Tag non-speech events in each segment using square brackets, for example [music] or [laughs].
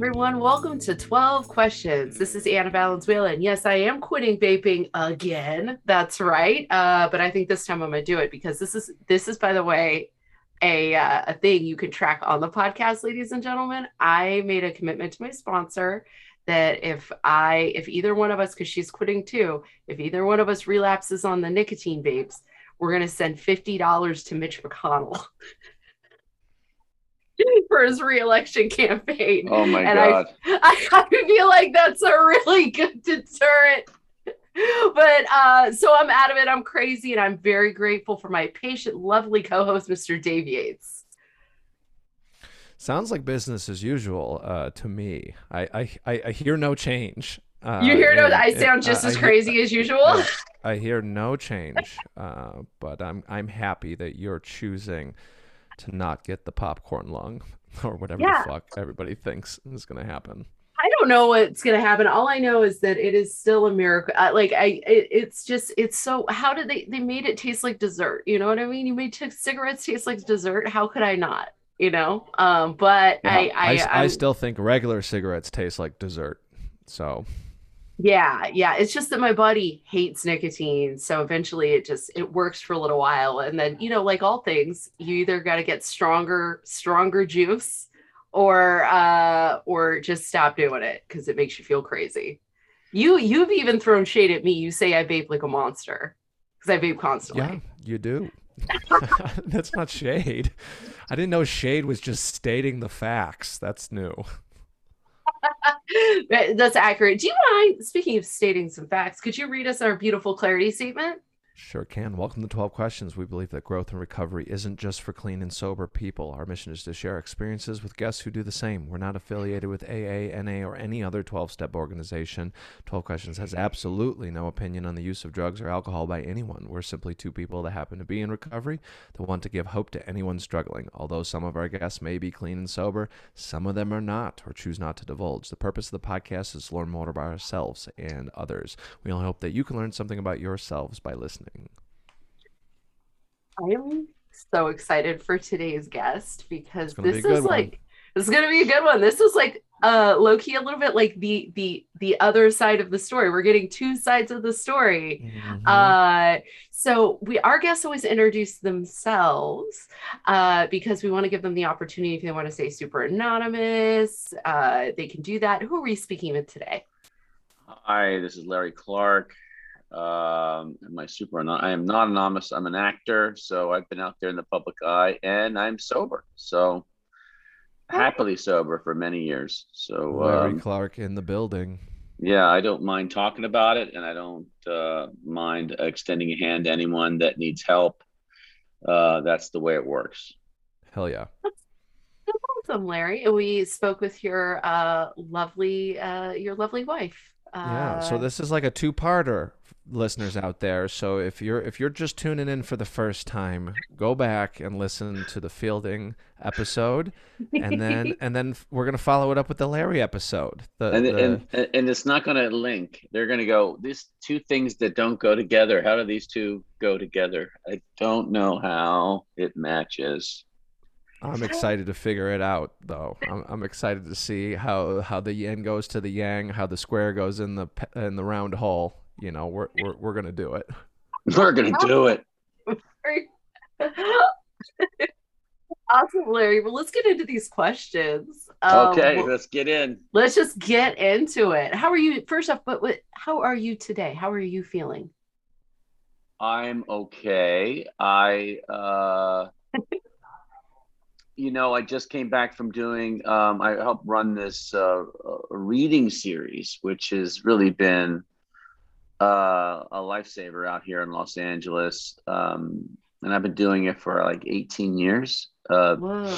everyone. Welcome to 12 Questions. This is Anna Valenzuela. And yes, I am quitting vaping again. That's right. Uh, but I think this time I'm to do it because this is, this is, by the way, a, uh, a thing you can track on the podcast, ladies and gentlemen. I made a commitment to my sponsor that if I, if either one of us, because she's quitting too, if either one of us relapses on the nicotine vapes, we're going to send $50 to Mitch McConnell. [laughs] for his reelection campaign. Oh my and god! I, I feel like that's a really good deterrent. But uh, so I'm out of it. I'm crazy, and I'm very grateful for my patient, lovely co-host, Mr. Dave Yates. Sounds like business as usual uh, to me. I, I I hear no change. Uh, you hear no? I sound just as crazy hear, as usual. [laughs] I hear no change, uh, but I'm I'm happy that you're choosing to not get the popcorn lung [laughs] or whatever yeah. the fuck everybody thinks is going to happen. I don't know what's going to happen. All I know is that it is still a miracle. like I, it, it's just, it's so. How did they? They made it taste like dessert. You know what I mean? You made t- cigarettes taste like dessert. How could I not? You know. Um, but yeah, I, I, I, I still think regular cigarettes taste like dessert. So yeah, yeah. It's just that my body hates nicotine. So eventually it just it works for a little while. And then, you know, like all things, you either gotta get stronger, stronger juice or uh or just stop doing it because it makes you feel crazy. You you've even thrown shade at me. You say I vape like a monster. Because I vape constantly. Yeah, you do. [laughs] That's not shade. I didn't know shade was just stating the facts. That's new. [laughs] That's accurate. Do you mind, speaking of stating some facts, could you read us our beautiful clarity statement? Sure can. Welcome to 12 Questions. We believe that growth and recovery isn't just for clean and sober people. Our mission is to share experiences with guests who do the same. We're not affiliated with AA, NA, or any other 12 step organization. 12 Questions has absolutely no opinion on the use of drugs or alcohol by anyone. We're simply two people that happen to be in recovery that want to give hope to anyone struggling. Although some of our guests may be clean and sober, some of them are not or choose not to divulge. The purpose of the podcast is to learn more about ourselves and others. We only hope that you can learn something about yourselves by listening. I am so excited for today's guest because this is like one. this is gonna be a good one. This is like uh low key a little bit like the the the other side of the story. We're getting two sides of the story. Mm-hmm. Uh so we our guests always introduce themselves uh because we want to give them the opportunity if they want to say super anonymous, uh they can do that. Who are we speaking with today? Hi, this is Larry Clark. Um, am my super, I am not anonymous. I'm an actor, so I've been out there in the public eye, and I'm sober. So happily sober for many years. So Larry um, Clark in the building. Yeah, I don't mind talking about it, and I don't uh, mind extending a hand to anyone that needs help. Uh, that's the way it works. Hell yeah. That's Awesome, Larry. We spoke with your uh, lovely, uh, your lovely wife. yeah. So uh, this is like a two-parter listeners out there. So if you're if you're just tuning in for the first time, go back and listen to the fielding episode, and then [laughs] and then we're gonna follow it up with the Larry episode. The, and, the... and and it's not gonna link. They're gonna go these two things that don't go together. How do these two go together? I don't know how it matches. I'm excited to figure it out, though. I'm, I'm excited to see how, how the yin goes to the yang, how the square goes in the in the round hole you know, we're we're we're gonna do it. [laughs] We're gonna do it. [laughs] awesome, Larry. Well, let's get into these questions. Um, okay, let's get in. Let's just get into it. How are you? First off, but what? How are you today? How are you feeling? I'm okay. I, uh, [laughs] you know, I just came back from doing. Um, I helped run this uh, reading series, which has really been uh, a lifesaver out here in Los Angeles. Um, and I've been doing it for like 18 years. Uh, Whoa.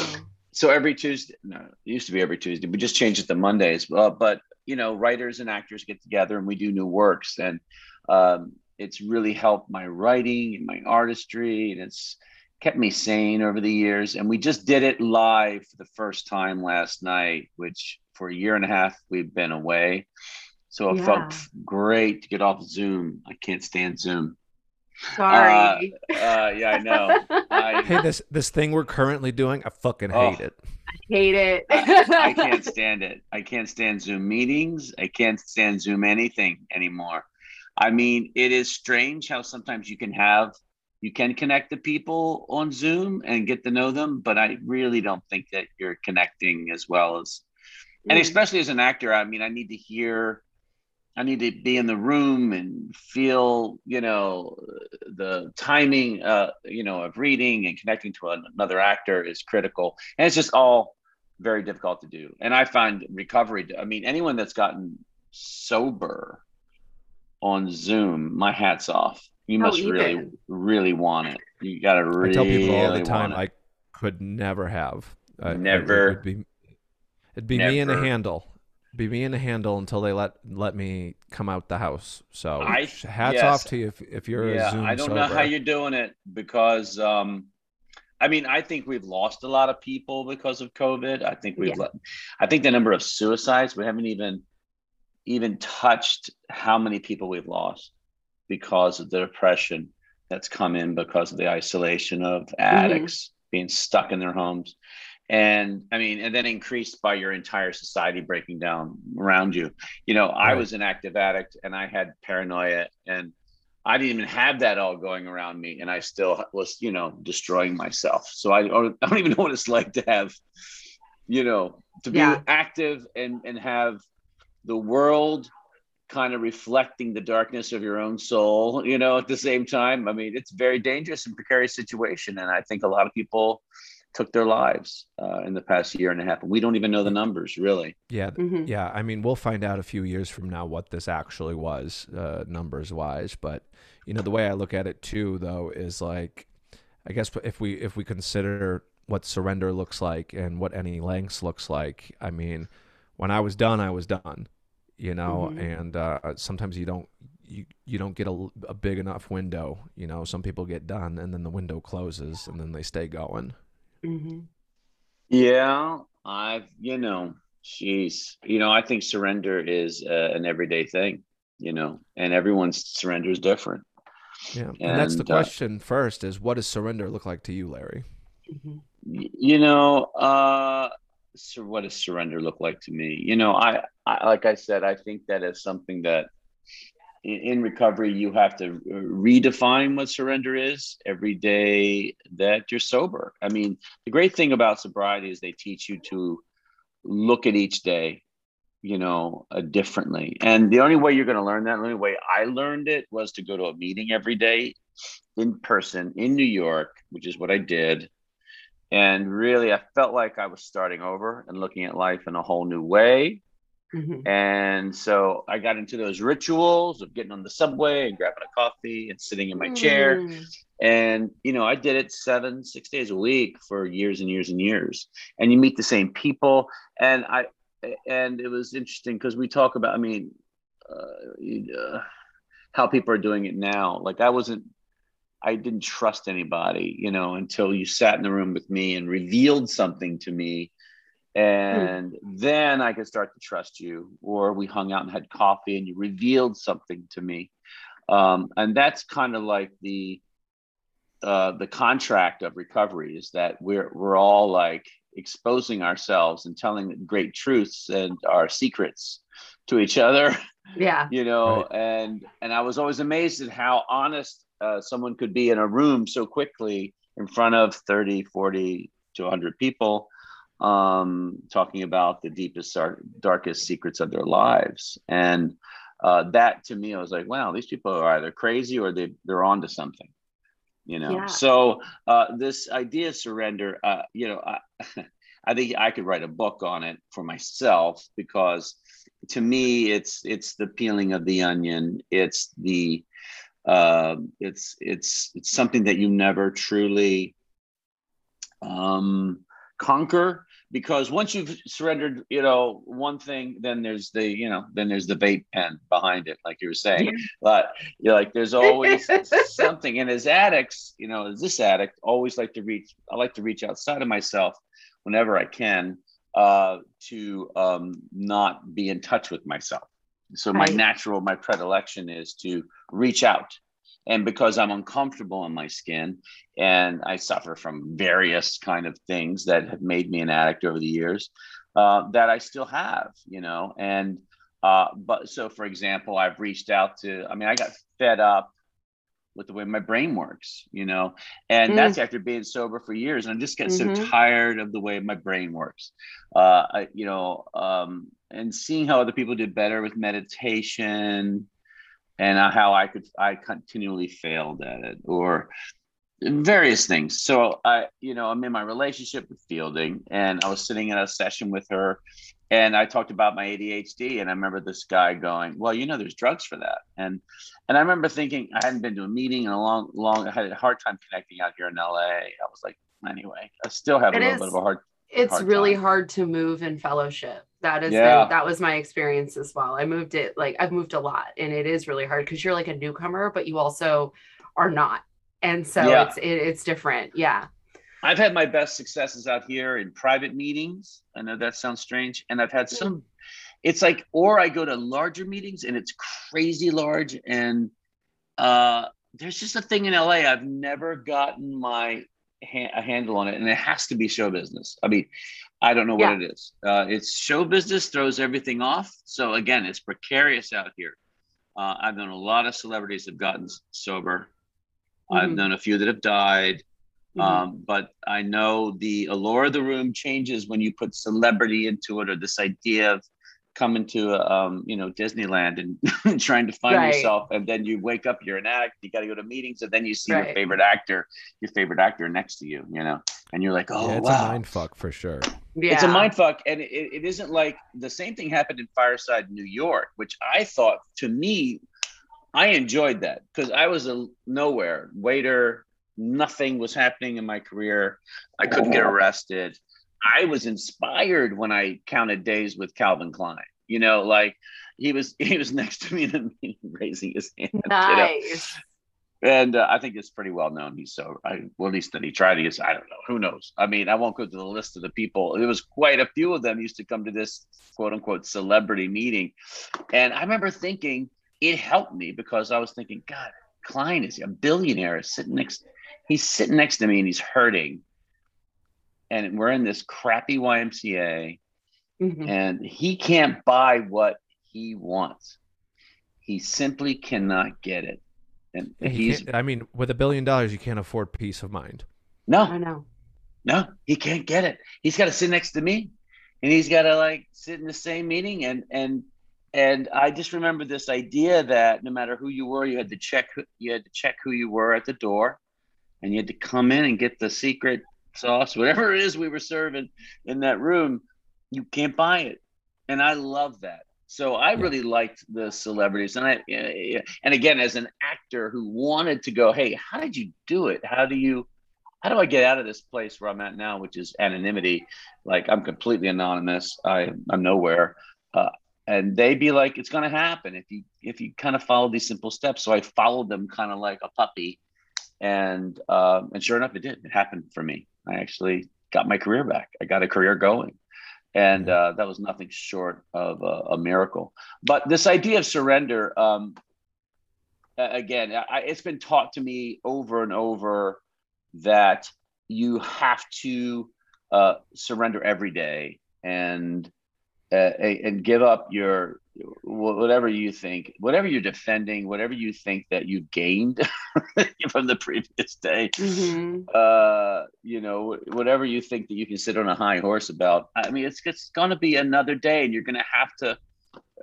So every Tuesday, no, it used to be every Tuesday. We just changed it to Mondays. Uh, but, you know, writers and actors get together and we do new works. And um, it's really helped my writing and my artistry. And it's kept me sane over the years. And we just did it live for the first time last night, which for a year and a half we've been away. So it Yeah. felt great to get off Zoom. I can't stand Zoom. Yeah. Felt great to get off Zoom. I can't stand Zoom. Sorry. Uh, yeah, I know. I, [laughs] Hey, this this thing we're currently doing, I fucking hate Oh. it. I hate it. I [laughs] can't stand it. I can't stand Zoom meetings. I can't stand Zoom anything anymore. I mean, it is strange how sometimes you can have you can connect to people on Zoom and get to know them, but I really don't think that you're connecting as well as and Mm. especially as an actor, I mean, I need to hear I need to be in the room and feel, you know, the timing, uh, you know, of reading and connecting to another actor is critical, and it's just all very difficult to do. And I find recovery. I mean, anyone that's gotten sober on Zoom, my hats off. You How must really, even? really want it. You got to really. I tell people all the time. I could never have. I- I- Never. It'd be, it'd be me in a handle. Be me in the handle until they let let me come out the house. So I- hats yes. off to you if, if you're yeah, a Zoom I don't sober. know how you're doing it because um I mean, I think we've lost a lot of people because of COVID. I think we've Yeah. let, I think the number of suicides, we haven't even even touched how many people we've lost because of the depression that's come in because of the isolation of addicts being stuck in their homes. And I mean, and then increased by your entire society breaking down around you. You know, I was an active addict and I had paranoia and I didn't even have that all going around me, and I still was, you know, destroying myself. So I don't, I don't even know what it's like to have, you know, to be Yeah. active and and have the world kind of reflecting the darkness of your own soul, you know, at the same time. I mean, it's a very dangerous and precarious situation, and I think a lot of people took their lives uh, in the past year and a half, and we don't even know the numbers really. Yeah, Mhm. yeah. I mean, we'll find out a few years from now what this actually was, uh, numbers wise. But you know, the way I look at it too, though, is like, I guess if we if we consider what surrender looks like and what any lengths looks like, I mean, when I was done, I was done. You know, Mhm. and uh, sometimes you don't you you don't get a, a big enough window. You know, some people get done and then the window closes and then they stay going. Mhm. Yeah, I've, you know, jeez, you know, I think surrender is uh, an everyday thing, you know, and everyone's surrender is different. Yeah, and, that's the And, uh, question. First, is what does surrender look like to you, Larry? Mhm. You know, uh, so what does surrender look like to me? You know, I, I like I said, I think that is something that in, recovery you have to uh, redefine what surrender is every day that you're sober. I mean, the great thing about sobriety is they teach you to look at each day, you know, uh, differently. And the only way you're going to learn that, the only way I learned it was to go to a meeting every day in person in New York, which is what I did. And really, I felt like I was starting over and looking at life in a whole new way. Mhm. And so I got into those rituals of getting on the subway and grabbing a coffee and sitting in my chair. Mm. And, you know, I did it seven, six days a week for years and years and years. And you meet the same people. And I, and it was interesting because we talk about, I mean, uh, uh, how people are doing it now. Like I wasn't, I didn't trust anybody, you know, until you sat in the room with me and revealed something to me. And then I could start to trust you. Or we hung out and had coffee and you revealed something to me. Um, and that's kind of like the, uh, the contract of recovery is that we're we're all like exposing ourselves and telling great truths and our secrets to each other Yeah. [laughs] you know and and i was always amazed at how honest uh, someone could be in a room so quickly in front of 30 40 to 100 people um, talking about the deepest dark, darkest secrets of their lives. And uh, that to me i was like wow these people are either crazy or they, they're on to something you know? Yeah. so uh, this idea of surrender uh, you know I, [laughs] I think i could write a book on it for myself because to me it's it's the peeling of the onion. It's the uh, it's it's it's something that you never truly um, conquer because once you've surrendered you know one thing then there's the you know then there's the vape pen behind it like you were saying Yeah. but you're like there's always [laughs] something and as addicts you know as this addict always like to reach i like to reach outside of myself whenever i can uh, to um, not be in touch with myself So my Right. natural, my predilection is to reach out. And because I'm uncomfortable in my skin and I suffer from various kind of things that have made me an addict over the years, uh, that I still have, you know, and uh, but so for example, I've reached out to, I mean, I got fed up with the way my brain works, you know, and Mm. that's after being sober for years. And I just get so Mhm. tired of the way my brain works, uh, I, you know, um, and seeing how other people did better with meditation and uh, how I could, I continually failed at it or various things. So I, you know, I'm in my relationship with Fielding and I was sitting in a session with her and I talked about my ADHD and I remember this guy going, well, you know, there's drugs for that. And, and I remember thinking I hadn't been to a meeting in a long, long, I had a hard time connecting out here in LA. I was like, anyway, I still have a little is- bit of a hard, it's hard really time. hard to move in fellowship that is Yeah. that was my experience as well i moved it like i've moved a lot and it is really hard because you're like a newcomer but you also are not and so Yeah. it's it, it's different yeah I've had my best successes out here in private meetings. I know that sounds strange. And I've had some, it's like, or I go to larger meetings and it's crazy large. And uh, there's just a thing in LA. I've never gotten my ha- a handle on it. And it has to be show business. I mean, I don't know what it is. Uh, it's show business throws everything off. So again, it's precarious out here. Uh, I've known a lot of celebrities have gotten s- sober. I've Mhm. known a few that have died. Mhm. Um, but I know the allure of the room changes when you put celebrity into it, or this idea of coming to um, you know Disneyland and [laughs] trying to find Right. yourself, and then you wake up, you're an addict, you got to go to meetings, and then you see your favorite actor, your favorite actor next to you, you know, and you're like, oh yeah, it's wow, a mind fuck for sure. Yeah it's a mind fuck, and it, it isn't like the same thing happened in Fireside, New York, which I thought to me, I enjoyed that because I was a nowhere waiter. Nothing was happening in my career. I couldn't get arrested. I was inspired when I counted days with Calvin Klein. You know, like he was [laughs] he was next to me in the meeting, raising his hand. nice And uh, I think it's pretty well known. He's so, I, well, at least that he tried. He is, I don't know. Who knows? I mean, I won't go to the list of the people. There was quite a few of them used to come to this quote unquote celebrity meeting. And I remember thinking it helped me because I was thinking, God, Klein is a billionaire is sitting next, he's sitting next to me and he's hurting. And we're in this crappy YMCA Mhm. and he can't buy what he wants. He simply cannot get it. And he's can't- I mean, with a billion dollars, you can't afford peace of mind. no, i know no, he can't get it. He's got to sit next to me, and he's got to like sit in the same meeting. And and and I just remember this idea that no matter who you were, you had to check you had to check who you were at the door, and you had to come in and get the secret sauce, whatever it is we were serving in that room. You can't buy it, and I love that. So I Yeah. really liked the celebrities, and I and again as an actor who wanted to go, hey, how did you do it? How do you how do I get out of this place where I'm at now, which is anonymity? Like I'm completely anonymous. I I'm nowhere. Uh, and they'd be like, it's gonna happen if you if you kind of follow these simple steps. So I followed them kind of like a puppy, and um, and sure enough, it did. It happened for me. I actually got my career back. I got a career going, and uh, that was nothing short of a, a miracle. But this idea of surrender, um, again, I, it's been taught to me over and over that you have to uh, surrender every day and uh, and give up your whatever you think, whatever you're defending, whatever you think that you gained [laughs] from the previous day. Mhm. Uh, you know, whatever you think that you can sit on a high horse about. I mean, it's it's going to be another day, and you're going to have to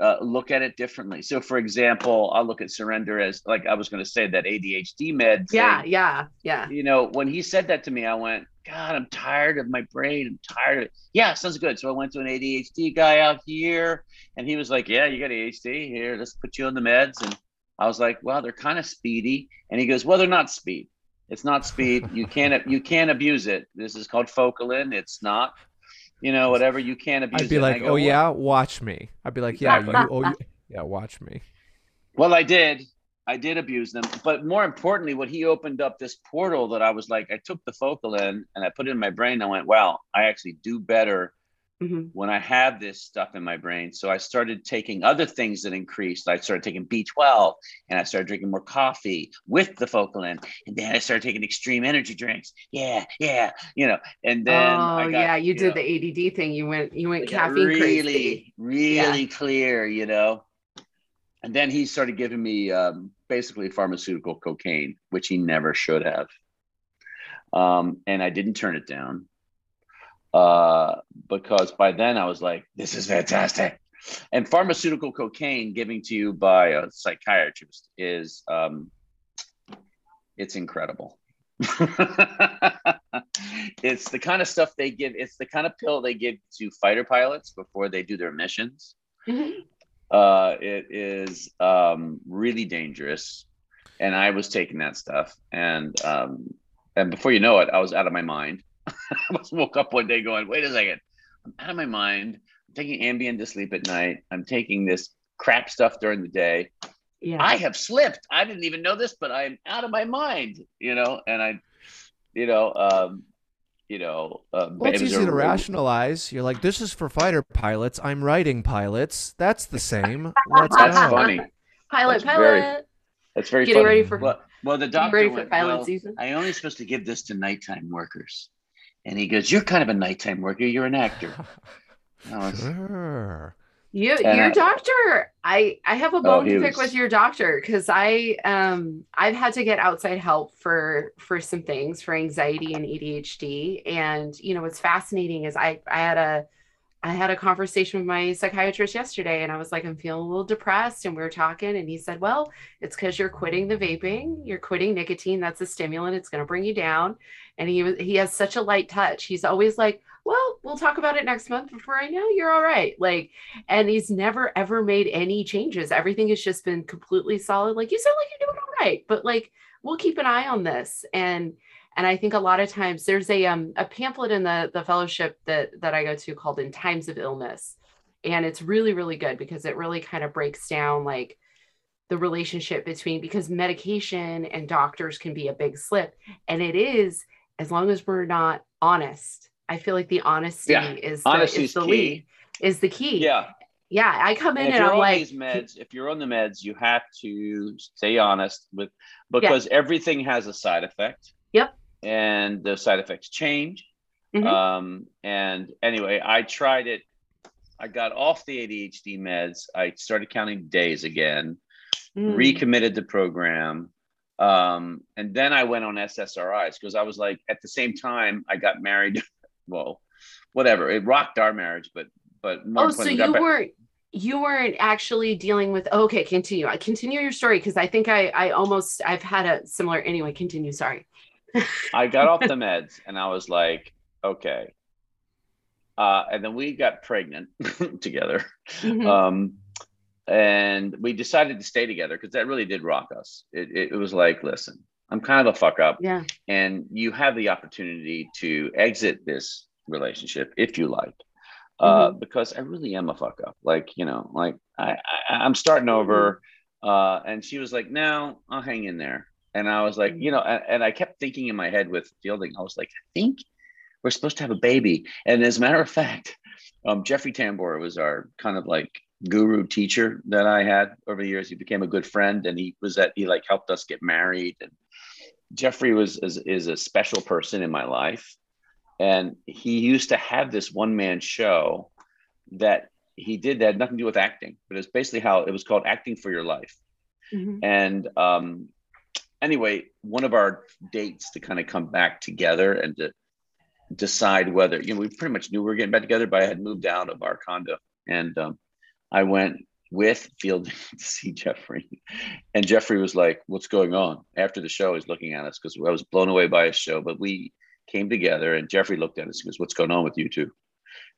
uh, look at it differently. So, for example, I'll look at surrender as like I was going to say that ADHD med. yeah yeah yeah you know, when he said that to me, I went, God, I'm tired of my brain. I'm tired of it. Yeah, sounds good. So I went to an ADHD guy out here and he was like, Yeah, you got ADHD. Here, let's put you on the meds. And I was like, Well, they're kind of speedy. And he goes, Well, they're not speed. It's not speed. You can't you can't abuse it. This is called Focalin. It's not, you know, whatever. You can't abuse it. I'd be. Like, go, "Oh yeah, watch me." I'd be like, "Yeah, you, oh yeah, yeah, watch me." Well, I did. I did abuse them. But more importantly, what he opened up this portal that I was like, I took the Focalin and I put it in my brain. And I went, wow, I actually do better hmm when I have this stuff in my brain. So I started taking other things that increased. I started taking B12 and I started drinking more coffee with the Focalin. And then I started taking extreme energy drinks. Yeah, yeah, you know. And then oh I got, yeah, you did know, the ADD thing. You went you went caffeine really, crazy. really clear, you know. And then he started giving me um, basically pharmaceutical cocaine, which he never should have. Um, and I didn't turn it down uh, because by then I was like, this is fantastic. And pharmaceutical cocaine giving to you by a psychiatrist is um, it's incredible. [laughs] it's the kind of stuff they give. It's the kind of pill they give to fighter pilots before they do their missions. Mhm. Uh, it is um, really dangerous, and I was taking that stuff, and um, and before you know it, I was out of my mind. [laughs] I was woke up one day going, "Wait a second, I'm out of my mind. I'm taking Ambien to sleep at night. I'm taking this crap stuff during the day. Yeah. I have slipped. I didn't even know this, but I'm out of my mind, you know. And I, you know, um, you know, uh, Well, it's easy to rationalize. You're like, this is for fighter pilots. I'm writing pilots. That's the same. Let's That's go. funny. pilot, That's pilot. very- That's very Getting funny. ready for well, well, the getting doctor ready for went, pilot well, season. I only supposed to give this to nighttime workers, and he goes, "You're kind of a nighttime worker. You're an actor." [laughs] Was- Sure. You, And your I- doctor. I I have a bone he to pick was- with your doctor because I um I've had to get outside help for for some things for anxiety and ADHD, and you know what's fascinating is I I had a I had a conversation with my psychiatrist yesterday, and I was like I'm feeling a little depressed, and we were talking, and he said, well, it's because you're quitting the vaping, you're quitting nicotine. That's a stimulant. It's going to bring you down, and he was he has such a light touch. He's always like, well, we'll talk about it next month. Before I know, you're all right. Like and he's never ever made any changes. Everything has just been completely solid. Like you sound like you're doing all right, but like we'll keep an eye on this. And and I think a lot of times there's a um a pamphlet in the the fellowship that that I go to called In Times of Illness, and it's really really good because it really kind of breaks down like the relationship between because medication and doctors can be a big slip, and it is as long as we're not honest. I feel like the honesty Yeah, is the, honesty is the key. lead is the key yeah, yeah i come in and and, if you're i'm on like these meds, if you're on the meds, you have to stay honest with because everything has a side effect. Yep. And the side effects change. Mhm. Um, and anyway, I tried it. I got off the ADHD meds. I started counting days again. mm, recommitted the program. Um, and then I went on SSRIs because I was like, at the same time, I got married. Well, whatever. It rocked our marriage, but but more oh so you back- weren't you weren't actually dealing with okay continue i continue your story because i think i i almost i've had a similar anyway continue sorry [laughs] I got off the meds and I was like, okay. Uh, and then we got pregnant [laughs] together. Mhm. Um, and we decided to stay together because that really did rock us. It, it, it was like, listen, I'm kind of a fuck up. yeah. And you have the opportunity to exit this relationship if you like. Uh, because i really am a fuck up. Like you know like i, I i'm starting over. Uh, and she was like no i'll hang in there. And i was like you know and, and i kept thinking in my head with fielding i was like i think we're supposed to have a baby. And as a matter of fact um, jeffrey tambor was our kind of like guru teacher that i had over the years. He became a good friend and he was that he like helped us get married and Jeffrey was is, is a special person in my life, and he used to have this one man show that he did that had nothing to do with acting, but it's basically how it was called acting for your life. Mhm. And um, anyway, one of our dates to kind of come back together and to decide whether you know we pretty much knew we were getting back together, but I had moved out of our condo, and um, I went with Fielding [laughs] to see Jeffrey, and Jeffrey was like, "What's going on?" After the show, he's looking at us because I was blown away by his show, but we came together, and Jeffrey looked at us and goes, "What's going on with you two?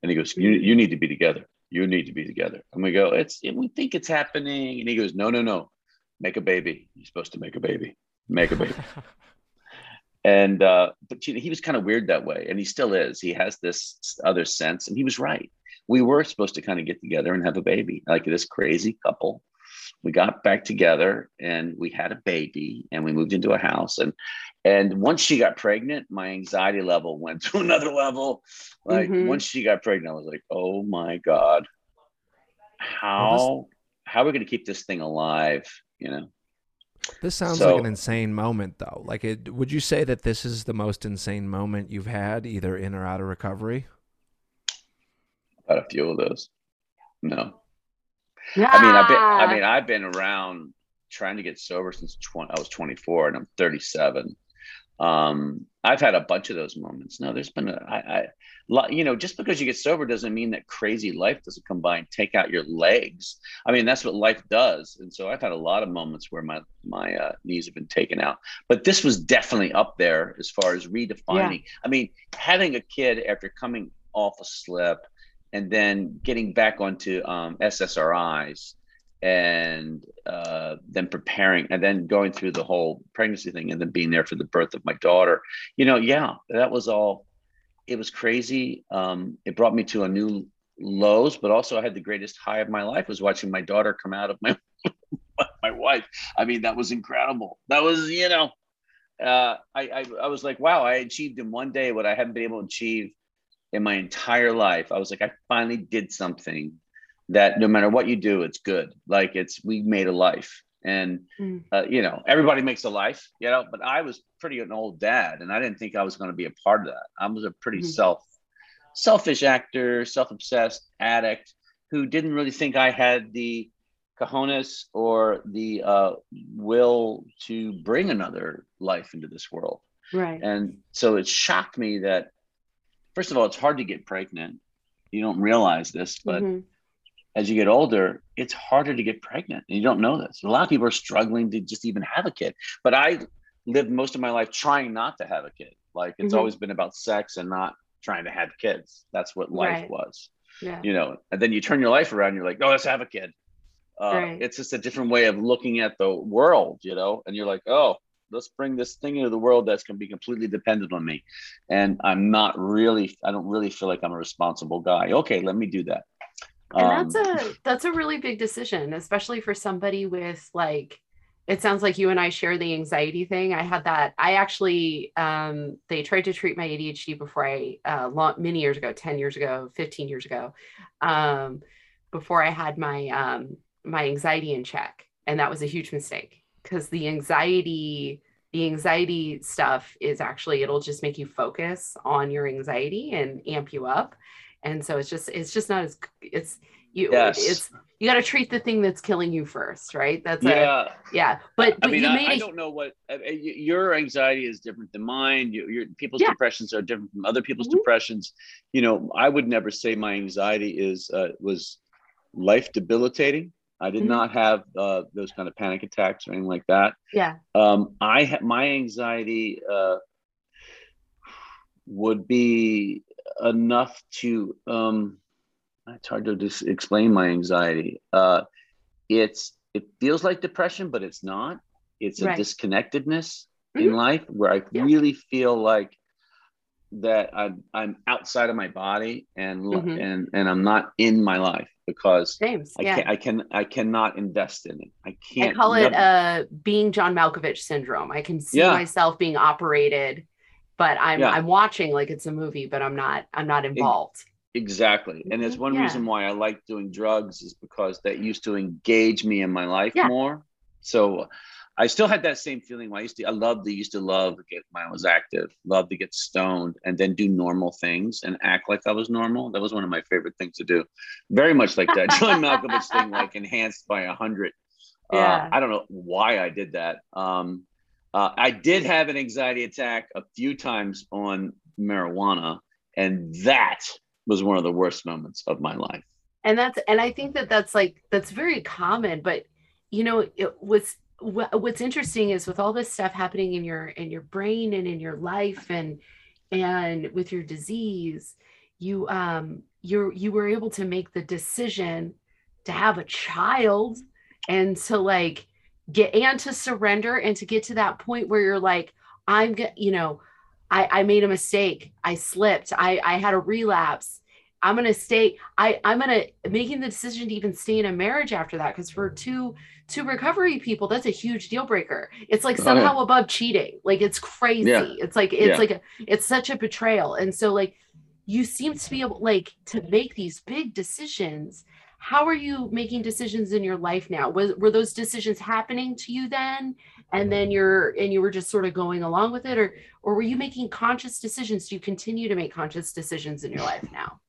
And he goes, "You you need to be together. You need to be together." And we go, "It's we think it's happening," and he goes, "No, no, no, make a baby. You're supposed to make a baby. Make a baby." [laughs] and uh, but you know, he was kind of weird that way, and he still is. He has this other sense, and he was right. We were supposed to kind of get together and have a baby, like this crazy couple. we got back together and we had a baby and we moved into a house and and once she got pregnant my anxiety level went to [laughs] another level like Mhm. once she got pregnant i was like oh my god how how are we going to keep this thing alive you know This sounds So- like an insane moment, though. Like, it, would you say that this is the most insane moment you've had, either in or out of recovery? I've had a few of those no Yeah. I mean, I've been, I mean, I've been around trying to get sober since 20, I was 24 and I'm 37. Um, I've had a bunch of those moments. No, there's been a, I, I, you know, just because you get sober doesn't mean that crazy life doesn't come by and take out your legs. I mean, that's what life does. And so I've had a lot of moments where my, my uh, knees have been taken out, but this was definitely up there as far as redefining. I mean, having a kid after coming off a slip and then getting back onto um, SSRIs and uh, then preparing and then going through the whole pregnancy thing and then being there for the birth of my daughter. You know, yeah, that was all. It was crazy. Um, it brought me to a new lows, but also I had the greatest high of my life was watching my daughter come out of my [laughs] my wife. I mean, that was incredible. That was, you know, uh, I, I I was like, wow, I achieved in one day what I hadn't been able to achieve in my entire life. I was like, I finally did something that no matter what you do, it's good. Like it's we made a life, and Mm. uh, you know everybody makes a life, you know. But I was pretty an old dad, and I didn't think I was going to be a part of that. I was a pretty Mhm. self selfish actor, self obsessed addict who didn't really think I had the cojones or the uh, will to bring another life into this world. right. And so it shocked me that, first of all, it's hard to get pregnant. You don't realize this, but Mhm. As you get older, it's harder to get pregnant. And you don't know this. A lot of people are struggling to just even have a kid. But I lived most of my life trying not to have a kid. Like it's Mhm. always been about sex and not trying to have kids. That's what life Right. was, yeah. you know. And then you turn your life around, you're like, oh, let's have a kid. Uh, Right. It's just a different way of looking at the world, you know. And you're like, oh, let's bring this thing into the world that's going to be completely dependent on me and i'm not really i don't really feel like i'm a responsible guy okay let me do that and that's Um, a that's a really big decision especially for somebody with like it sounds like you and i share the anxiety thing. I had that i actually um they tried to treat my adhd before i uh long, many years ago 10 years ago 15 years ago um before i had my um my anxiety in check. And that was a huge mistake because the anxiety the anxiety stuff is actually it'll just make you focus on your anxiety and amp you up and so it's just it's just not as it's you Yes. it's you got to treat the thing that's killing you first right that's a yeah yeah but i but mean you made I a don't know what I- I- y- your anxiety is different than mine your, your people's Yeah. depressions are different from other people's Mhm. depressions you know i would never say my anxiety is uh, was life debilitating i did Mhm. not have uh, those kind of panic attacks or anything like that yeah um, I ha- my anxiety uh, would be enough to. Um, it's hard to just explain my anxiety. Uh, it's it feels like depression, but it's not. It's a Right. disconnectedness in Mhm. life where I Yeah. really feel like that I'm I'm outside of my body and Mhm. and and I'm not in my life because James I yeah can I can I cannot invest in it. I can't. I call it never- uh being John Malkovich syndrome. I can see Yeah. myself being operated, but I'm Yeah. I'm watching like it's a movie, but I'm not I'm not involved. Exactly. And it's Mhm. one Yeah. reason why I like doing drugs is because that used to engage me in my life Yeah. more. So I still had that same feeling. when I used to, I loved to, used to love to get when I was active, love to get stoned and then do normal things and act like I was normal. That was one of my favorite things to do. Very much like that [laughs] John Malkovich thing, like enhanced by a hundred. Yeah. Uh, I don't know why I did that. Um, uh, I did have an anxiety attack a few times on marijuana, and that was one of the worst moments of my life. and that's and i think that that's like that's very common but you know it was what's interesting is with all this stuff happening in your in your brain and in your life and and with your disease you um you you were able to make the decision to have a child and to like get and to surrender and to get to that point where you're like i'm you know i i made a mistake i slipped i i had a relapse I'm gonna stay. I I'm gonna making the decision to even stay in a marriage after that because for two two recovery people, that's a huge deal breaker. It's like somehow oh, above cheating. Like it's crazy. Yeah. It's like it's yeah. like a, it's such a betrayal. And so like you seem to be able like to make these big decisions. How are you making decisions in your life now? Was were those decisions happening to you then? And then you're and you were just sort of going along with it, or or were you making conscious decisions? Do you continue to make conscious decisions in your life now?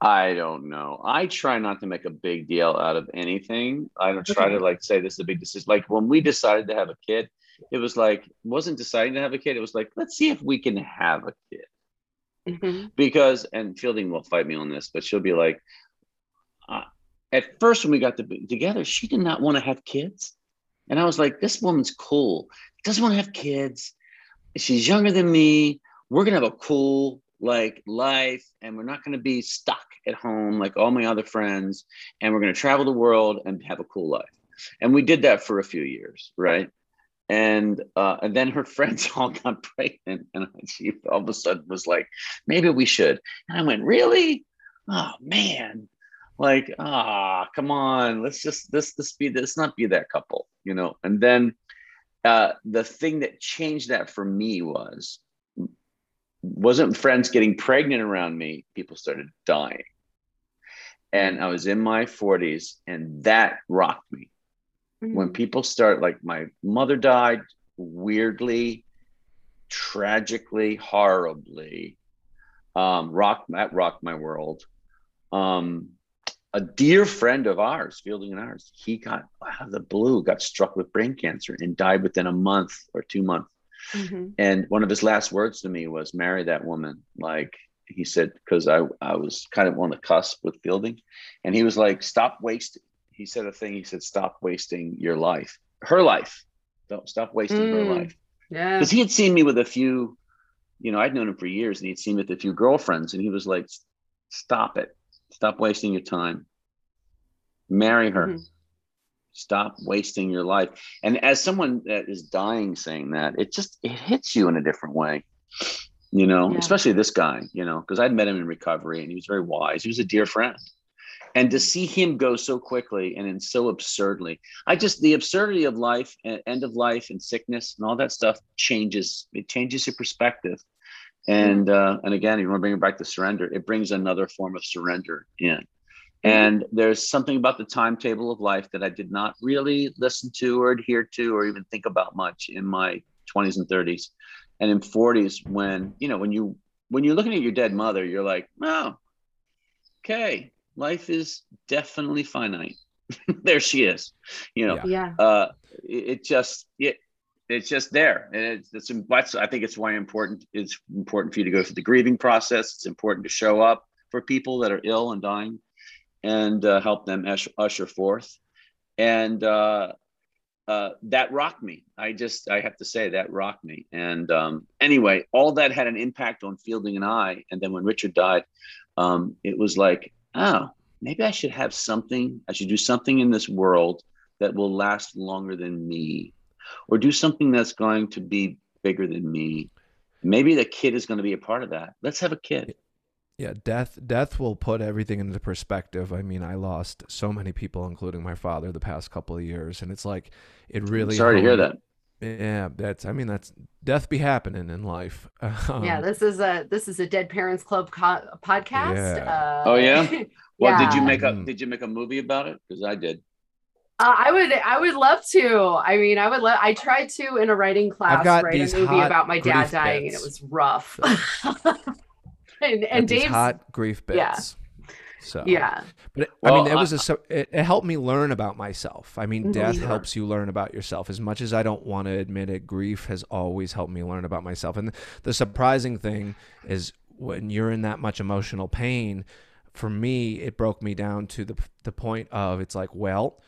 I don't know. I try not to make a big deal out of anything. I don't try to like say this is a big decision. Like when we decided to have a kid, it was like wasn't deciding to have a kid. It was like let's see if we can have a kid. Mm-hmm. Because and Fielding will fight me on this, but she'll be like, at first when we got to together, she did not want to have kids, and I was like, this woman's cool. Doesn't want to have kids. She's younger than me. We're gonna have a cool like life and we're not going to be stuck at home like all my other friends and we're going to travel the world and have a cool life and we did that for a few years right and uh, and then her [laughs] friends all got pregnant and she all of a sudden was like maybe we should and i went really oh man like ah come on let's just this this be this not be that couple you know and then uh, the thing that changed that for me was wasn't friends getting pregnant around me, people started dying. And I was in my 40s, and that rocked me. Mm-hmm. When people start, like my mother died weirdly, tragically, horribly. Um, rocked that rocked my world. Um, a dear friend of ours, Fielding and ours, he got out of the blue, got struck with brain cancer and died within a month or two months. Mm-hmm. And one of his last words to me was, marry that woman. Like he said, because I, I was kind of on the cusp with Fielding. And he was like, stop wasting. He said a thing. He said, stop wasting your life, her life. Don't stop wasting mm. her life. Yeah. Because he had seen me with a few, you know, I'd known him for years and he'd seen me with a few girlfriends. And he was like, stop it. Stop wasting your time. Marry her. Mm-hmm stop wasting your life and as someone that is dying saying that it just it hits you in a different way you know yeah. especially this guy you know because i'd met him in recovery and he was very wise he was a dear friend and to see him go so quickly and in so absurdly i just the absurdity of life and end of life and sickness and all that stuff changes it changes your perspective and uh, and again you want to bring it back to surrender it brings another form of surrender in Mm-hmm. And there's something about the timetable of life that I did not really listen to or adhere to or even think about much in my 20s and 30s. And in 40s, when, you know, when you when you're looking at your dead mother, you're like, oh, okay, life is definitely finite. [laughs] there she is. You know, yeah. Uh, it, it just it it's just there and it's, it's that's i think it's why important it's important for you to go through the grieving process it's important to show up for people that are ill and dying and uh, help them usher, usher forth. And uh, uh, that rocked me. I just, I have to say, that rocked me. And um, anyway, all that had an impact on Fielding and I. And then when Richard died, um, it was like, oh, maybe I should have something, I should do something in this world that will last longer than me, or do something that's going to be bigger than me. Maybe the kid is going to be a part of that. Let's have a kid. Yeah, death death will put everything into perspective. I mean, I lost so many people, including my father, the past couple of years, and it's like it really. Sorry to hear that. Yeah, that's. I mean, that's death be happening in life. [laughs] Um, yeah, this is a this is a Dead Parents Club co- podcast. Yeah. Uh, oh yeah. [laughs] Well, yeah. did you make a mm. did you make a movie about it? Because I did. Uh, I would, I would love to. I mean, I would let. I tried to in a writing class write a movie about my dad dying, bits. and it was rough. [laughs] [laughs] and, and Dave's hot grief bits. Yeah. So yeah, but well, I mean, it was a it, it, helped me learn about myself. I mean, mm-hmm. death helps you learn about yourself. As much as I don't want to admit it, grief has always helped me learn about myself. And the surprising thing is when you're in that much emotional pain. For me, it broke me down to the the point of it's like, well,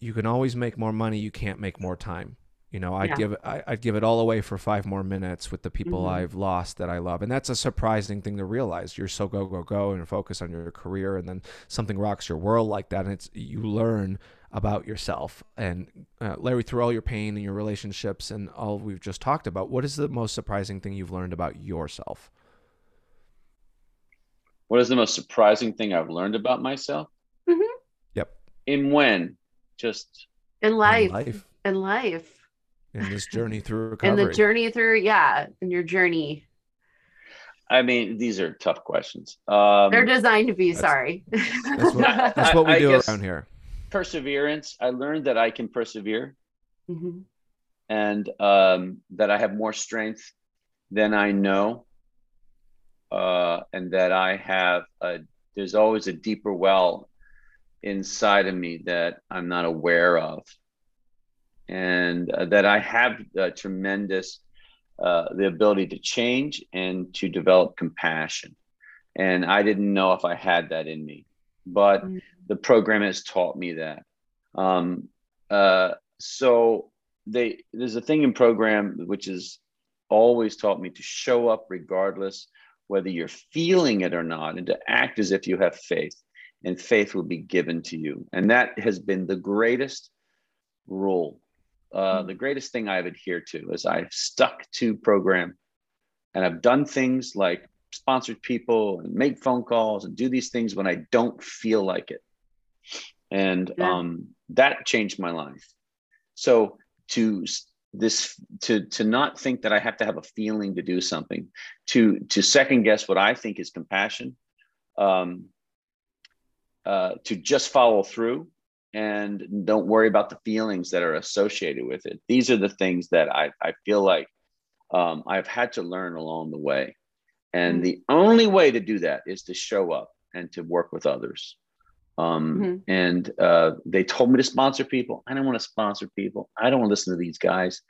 you can always make more money. You can't make more time. You know, I'd yeah. give it, I, would give it all away for five more minutes with the people mm-hmm. I've lost that I love, and that's a surprising thing to realize. You're so go go go and focus on your career, and then something rocks your world like that, and it's you learn about yourself. And uh, Larry, through all your pain and your relationships and all we've just talked about, what is the most surprising thing you've learned about yourself? What is the most surprising thing I've learned about myself? Mm-hmm. Yep. In when? Just in life. In life. In life. In this journey through recovery. [laughs] In the journey through, yeah, in your journey. I mean, these are tough questions. Um, They're designed to be. Sorry. That's what, [laughs] that's what we I- I do guess- around here. perseverance. I learned that I can persevere Mhm. and um, that I have more strength than I know, uh, and that I have a. There's always a deeper well inside of me that I'm not aware of, and uh, that I have uh, tremendous uh, the ability to change and to develop compassion. And I didn't know if I had that in me, but Mm. the program has taught me that. Um, uh, so they there's a thing in program which has always taught me to show up regardless whether you're feeling it or not, and to act as if you have faith, and faith will be given to you. And that has been the greatest rule, uh, the greatest thing I've adhered to is I've stuck to program, and I've done things like sponsored people and make phone calls and do these things when I don't feel like it, and Yeah. um, that changed my life. So to this to to not think that I have to have a feeling to do something, to to second guess what I think is compassion, um, uh, to just follow through and don't worry about the feelings that are associated with it. These are the things that I I feel like um, I've had to learn along the way, and Mhm. the only way to do that is to show up and to work with others. Um, Mhm. And uh, they told me to sponsor people. I don't want to sponsor people. I don't want to listen to these guys.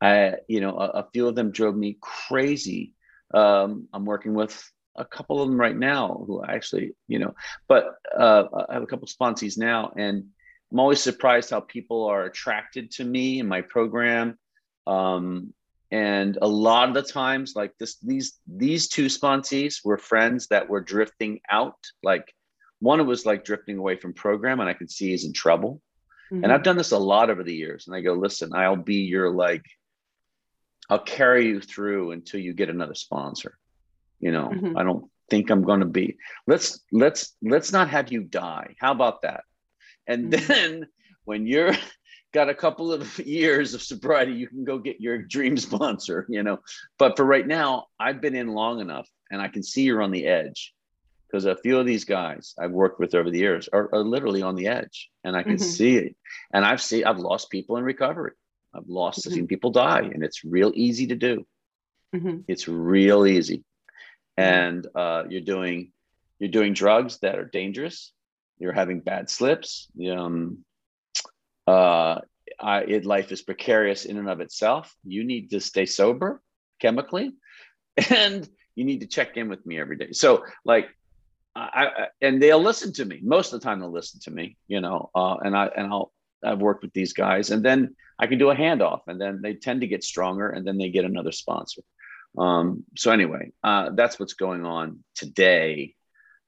I, you know, a, a few of them drove me crazy. Um, I'm working with a couple of them right now who actually, you know, but uh, I have a couple of sponsees now, and I'm always surprised how people are attracted to me and my program. Um, and a lot of the times, like this, these these two sponsees were friends that were drifting out, like one was like drifting away from program and i could see he's in trouble and Mhm. i've done this a lot over the years and i go listen i'll be your like i'll carry you through until you get another sponsor you know Mhm. i don't think i'm going to be let's let's let's not have you die how about that and Mhm. then when you're [laughs] got a couple of [laughs] years of sobriety you can go get your dream [laughs] sponsor you know but for right now i've been in long enough and i can see you're on the edge because a few of these guys I've worked with over the years are, are literally on the edge, and I can Mhm. see it. And I've seen I've lost people in recovery. I've lost Mhm. seen people die, and it's real easy to do. Mhm. It's real easy, and uh, you're doing you're doing drugs that are dangerous. You're having bad slips. Um, uh, I, it, life is precarious in and of itself. You need to stay sober chemically, [laughs] and you need to check in with me every day. So, like, I, I and they'll listen to me. Most of the time, they'll listen to me. You know, uh, and I and I'll I've worked with these guys, and then I can do a handoff, and then they tend to get stronger, and then they get another sponsor. Um, so anyway, uh, that's what's going on today.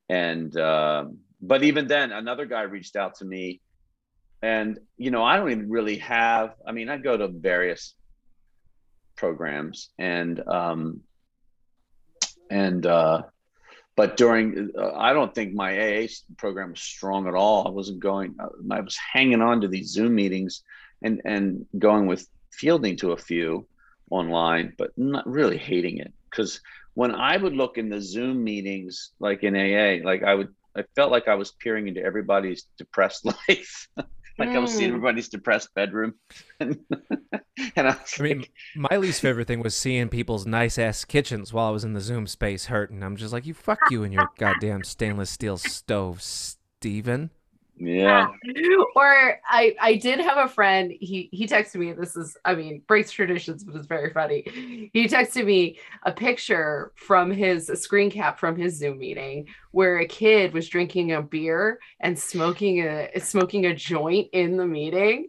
And um, but even then, another guy reached out to me, and you know, I don't even really have. I mean, I go to various programs, and um, and uh, but during uh, i don't think my aa program was strong at all i wasn't going uh, i was hanging on to these zoom meetings and and going with fielding to a few online but not really hating it because when i would look in the zoom meetings like in aa like i would i felt like i was peering into everybody's depressed [laughs] life like i was seeing Mm. everybody's depressed bedroom [laughs] and, and i was I mean, like, my least favorite thing was seeing people's nice ass kitchens while I was in the Zoom space hurting. I'm just like, you fuck you and your [laughs] goddamn stainless steel stove, Steven. Yeah [laughs] or I I did have a friend. He he texted me. This is I mean breaks traditions, but it's very funny. He texted me a picture from his screen cap from his Zoom meeting where a kid was drinking a beer and smoking a smoking a joint in the meeting,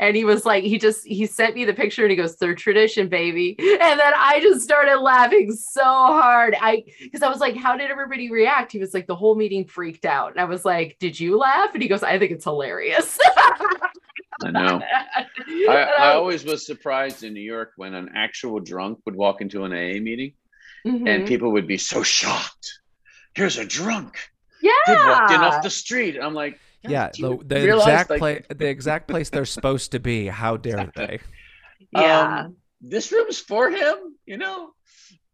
and he was like he just he sent me the picture and he goes third tradition baby, and then I just started laughing so hard. I because I was like how did everybody react? He was like the whole meeting freaked out, and I was like did you laugh? And he goes I think it's hilarious. i know [laughs] I, I always was surprised in New York when an actual drunk would walk into an AA meeting Mhm. and people would be so shocked here's a drunk. Yeah. They walked in off the street. I'm like, Yeah, do the, the realize, exact like- place, the exact place they're supposed to be. How [laughs] dare Exactly. they? Yeah. um, this room's for him, you know.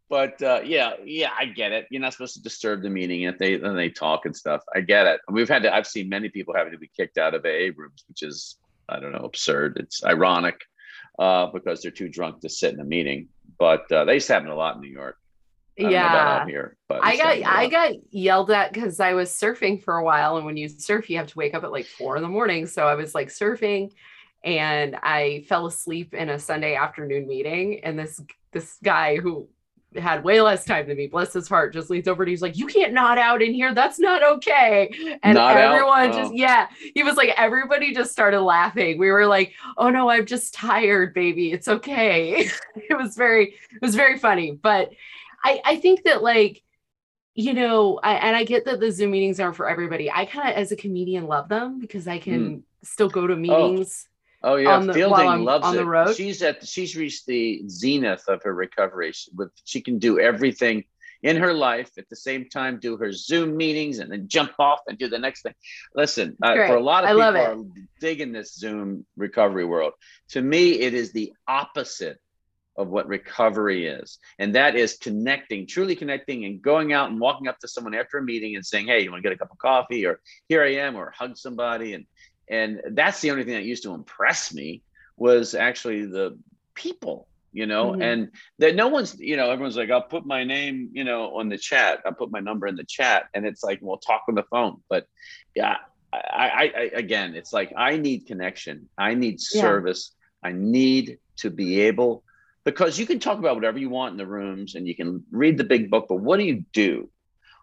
But uh, yeah, yeah, I get it. You're not supposed to disturb the meeting if they then they talk and stuff. I get it. We've had to. I've seen many people having to be kicked out of AA rooms, which is I don't know, absurd. It's ironic uh, because they're too drunk to sit in a meeting. But uh, they used to happen a lot in New York. I don't know about yeah. here, I got I got yelled at because I was surfing for a while, and when you surf, you have to wake up at like four in the morning. So I was like surfing, and I fell asleep in a Sunday afternoon meeting, and this this guy who had way less time than me, bless his heart, just leans over and he's like, "You can't nod out in here. That's not okay." And Nod out? everyone Oh. just yeah, he was like, everybody just started laughing. We were like, "Oh no, I'm just tired, baby. It's okay." [laughs] it was very it was very funny, but I I think that like you know, I, and I get that the Zoom meetings aren't for everybody. I kind of, as a comedian, love them because I can still go to meetings. Oh yeah, on the- Fielding loves on it. the road? She's at she's reached the zenith of her recovery. She, with she can do everything in her life at the same time, do her Zoom meetings and then jump off and do the next thing. Listen, uh, for a lot of I people are digging this Zoom recovery world. To me, it is the opposite of what recovery is, and that is connecting, truly connecting, and going out and walking up to someone after a meeting and saying, "Hey, you want to get a cup of coffee?" or "Here I am," or hug somebody. And and that's the only thing that used to impress me was actually the people you know? Mhm. and that no one's you know everyone's like i'll put my name you know on the chat. I'll put my number in the chat. And it's like we'll talk on the phone. But yeah I, I, I again it's like i need connection. I need Yeah. service. I need to be able because you can talk about whatever you want in the rooms and you can read the big book but what do you do?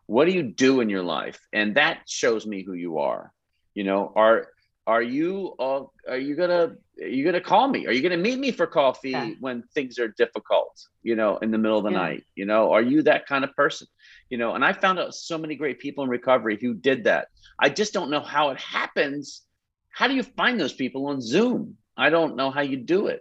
What do you do in your life? And that shows me who you are. You know are are you uh, are you gonna are you gonna call me? Are you gonna meet me for coffee Yeah. when things are difficult you know in the middle of the Yeah. night? You know are you that kind of person? You know and i found out so many great people in recovery who did that. I just don't know how it happens. How do you find those people on zoom? I don't know how you do it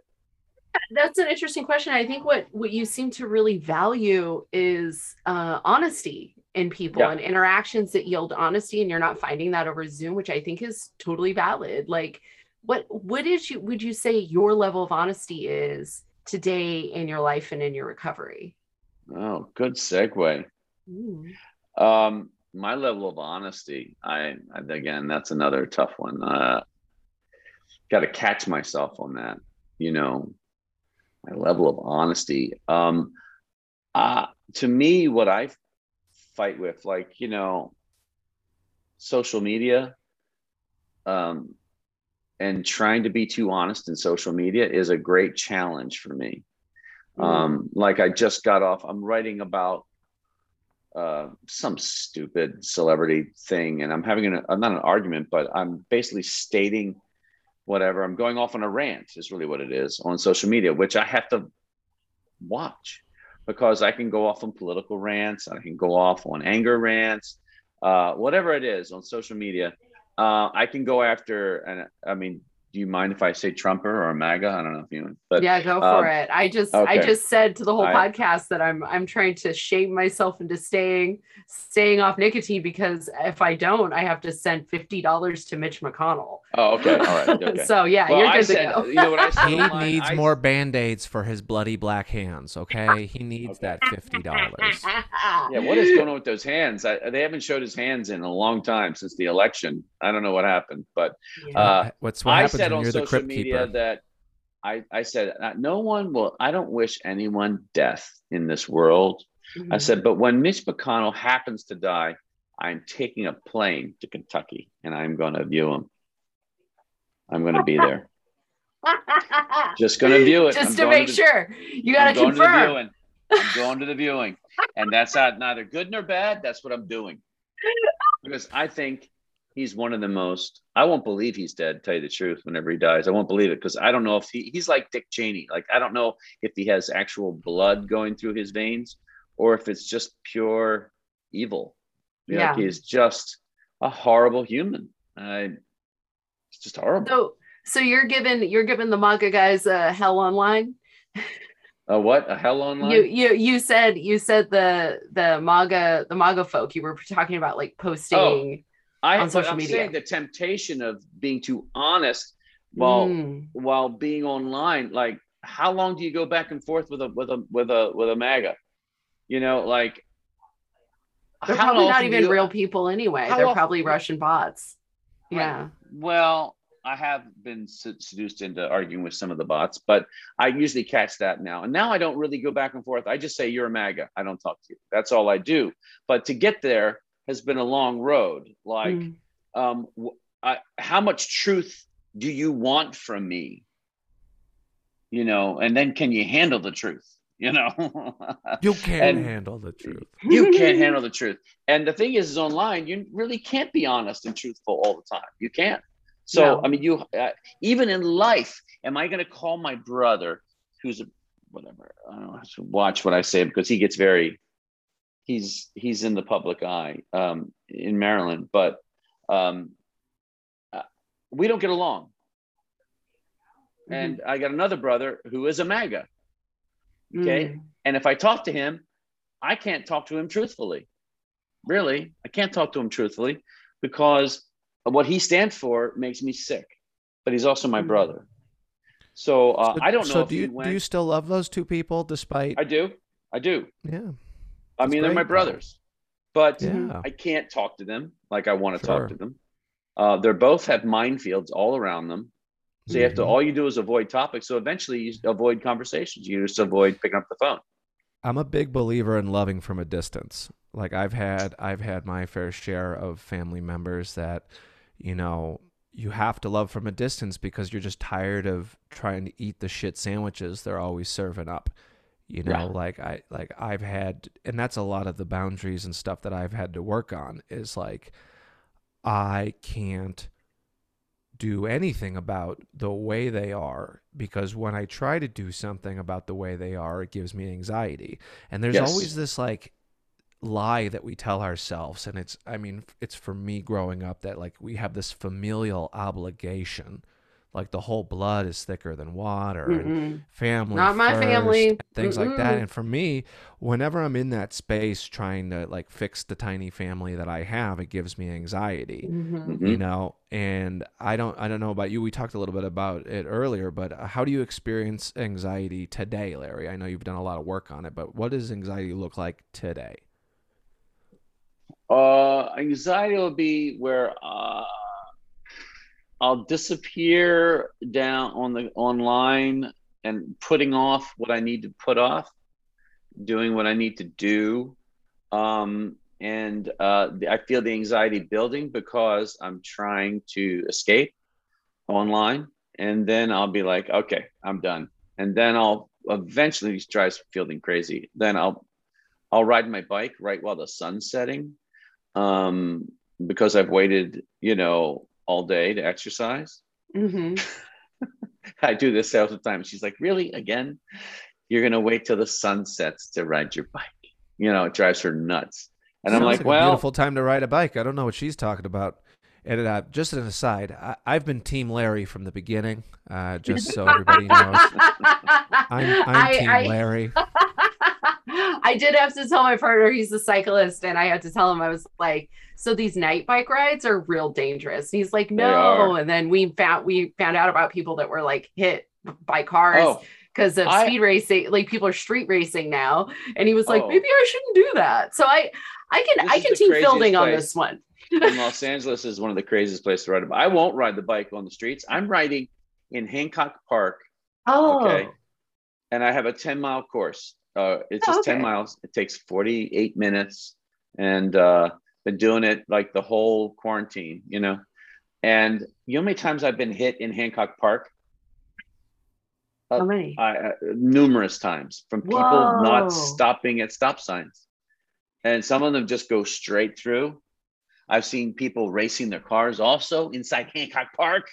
That's an interesting question. I think what what you seem to really value is uh, honesty in people Yeah. and interactions that yield honesty, and you're not finding that over Zoom, which I think is totally valid. Like, what what is you would you say your level of honesty is today in your life and in your recovery? oh good segue. Um, my level of honesty, I, I again, that's another tough one. Uh, got to catch myself on that. You know, my level of honesty. Um, uh, to me, what I fight with, like you know, social media, um, and trying to be too honest in social media is a great challenge for me. Um, like I just got off. I'm writing about uh, some stupid celebrity thing, and I'm having an I'm not an argument, but I'm basically stating whatever. I'm going off on a rant is really what it is on social media, which I have to watch because I can go off on political rants, I can go off on anger rants, uh, whatever it is on social media. Uh, I can go after, and I mean, do you mind if I say Trumper or MAGA? I don't know if you, but yeah, go um, for it. I just I just said to the whole I- podcast that I'm I'm trying to shame myself into staying staying off nicotine because if I don't, I have to send fifty dollars to Mitch McConnell. oh, okay, all right, [laughs] okay. so yeah, Well, you're I good said, to go. you know what I? [laughs] He online? needs I- more band-aids for his bloody black hands, okay? He needs Okay. that $50. [laughs] Yeah, what is going on with those hands? I, they haven't showed his hands in a long time since the election. I don't know what happened, but Yeah. Uh, What's what I happens said on you're the social crypt media keeper? that I, I said uh, no one will. I don't wish anyone death in this world. I Mhm. said, but when Mitch McConnell happens to die, I'm taking a plane to Kentucky and I'm going to view him. I'm going to be there. [laughs] Just going to view it. just I'm to make the- sure you got to to confirm. viewing. I'm going to the viewing, and that's not neither good nor bad. That's what I'm doing because I think he's one of the most. I won't believe he's dead. Tell you the truth, whenever he dies, I won't believe it because I don't know if he, he's like Dick Cheney. Like I don't know if he has actual blood going through his veins or if it's just pure evil. You know, like Yeah. he's just a horrible human. I, it's just horrible. So so you're giving you're giving the MAGA guys a hell online. A what? A hell online? You you you said you said the the MAGA the MAGA folk. You were talking about like posting. Oh, I, on social I'm media. saying the temptation of being too honest while Mm. while being online. Like, how long do you go back and forth with a with a with a with a MAGA? You know, like They're probably not even you- real people anyway. They're often- probably Russian bots. Right. Yeah. Well, I have been seduced into arguing with some of the bots, but I usually catch that now. And now I don't really go back and forth. I just say, You're a MAGA. I don't talk to you. That's all I do. But to get there has been a long road. Like, Mm. um, I, how much truth do you want from me? You know, and then can you handle the truth? [laughs] You know, You can't handle the truth. [laughs] you can't handle the truth. And the thing is, is online, you really can't be honest and truthful all the time. You can't. So, No. I mean, you uh, even in life, am I going to call my brother, who's a whatever? I don't know. To watch what I say because he gets very. He's he's in the public eye um, in Maryland, but um, uh, we don't get along. And I got another brother who is a MAGA. Okay. Mm. And if I talk to him, I can't talk to him truthfully. Really, I can't talk to him truthfully because what he stands for makes me sick. But he's also my Mm. brother. So, uh, So- I don't know So do you went. do you still love those two people despite? I do. I do. yeah. I That's mean, they're my brothers, but Yeah. I can't talk to them like I want to Sure. talk to them. Uh, they're both have minefields all around them. So you have to, Mhm. all you do is avoid topics. So eventually you avoid conversations. You just avoid picking up the phone. I'm a big believer in loving from a distance. Like I've had I've had my fair share of family members that, you know, you have to love from a distance because you're just tired of trying to eat the shit sandwiches they're always serving up. You know, Yeah. like I like I've had and that's a lot of the boundaries and stuff that I've had to work on is like I can't do anything about the way they are because when I try to do something about the way they are, it gives me anxiety. And there's Yes. always this like lie that we tell ourselves and it's I mean it's for me growing up that like we have this familial obligation like the whole blood is thicker than water and Mm-mm. family Not my first, family. and things like that and for me whenever i'm in that space trying to like fix the tiny family that i have it gives me anxiety Mhm. Mhm. you know and i don't i don't know about you we talked a little bit about it earlier but uh, how do you experience anxiety today larry i know you've done a lot of work on it but what does anxiety look like today Uh, anxiety will be where uh, I'll disappear down on the online and putting off what I need to put off, doing what I need to do, um, and uh, I feel the anxiety building because I'm trying to escape online, and then I'll be like, okay, I'm done, and then I'll eventually try feeling crazy. Then I'll I'll ride my bike right while the sun's setting um, because I've waited, you know, all day to exercise. Mhm. [laughs] I do this all the time. She's like, really? Again? You're going to wait till the sun sets to ride your bike. You know, it drives her nuts. And I'm Sounds like, a well, beautiful time to ride a bike. I don't know what she's talking about. And uh, just an aside, I, I've been Team Larry from the beginning, uh, just so [laughs] everybody knows. I'm, I'm I- Team I- Larry. [laughs] I did have to tell my partner he's a cyclist, and I had to tell him I was like, "So these night bike rides are real dangerous." And he's like, "No," and then we found we found out about people that were like hit by cars oh, because of I- speed racing. Like people are street racing now, and he was like, Oh. "Maybe I shouldn't do that." So I, I can I can team building fielding on this one. In Los Angeles is one of the craziest places to ride a bike. I won't ride the bike on the streets. I'm riding in Hancock Park, Oh, Okay. and I have a 10 mile course. Uh, it's Oh, just 10 miles. It takes 48 minutes, and uh, been doing it like the whole quarantine, you know. And you know how many times I've been hit in Hancock Park? how many? I, uh, numerous times from people Whoa. not stopping at stop signs, and some of them just go straight through. I've seen people racing their cars also inside Hancock Park.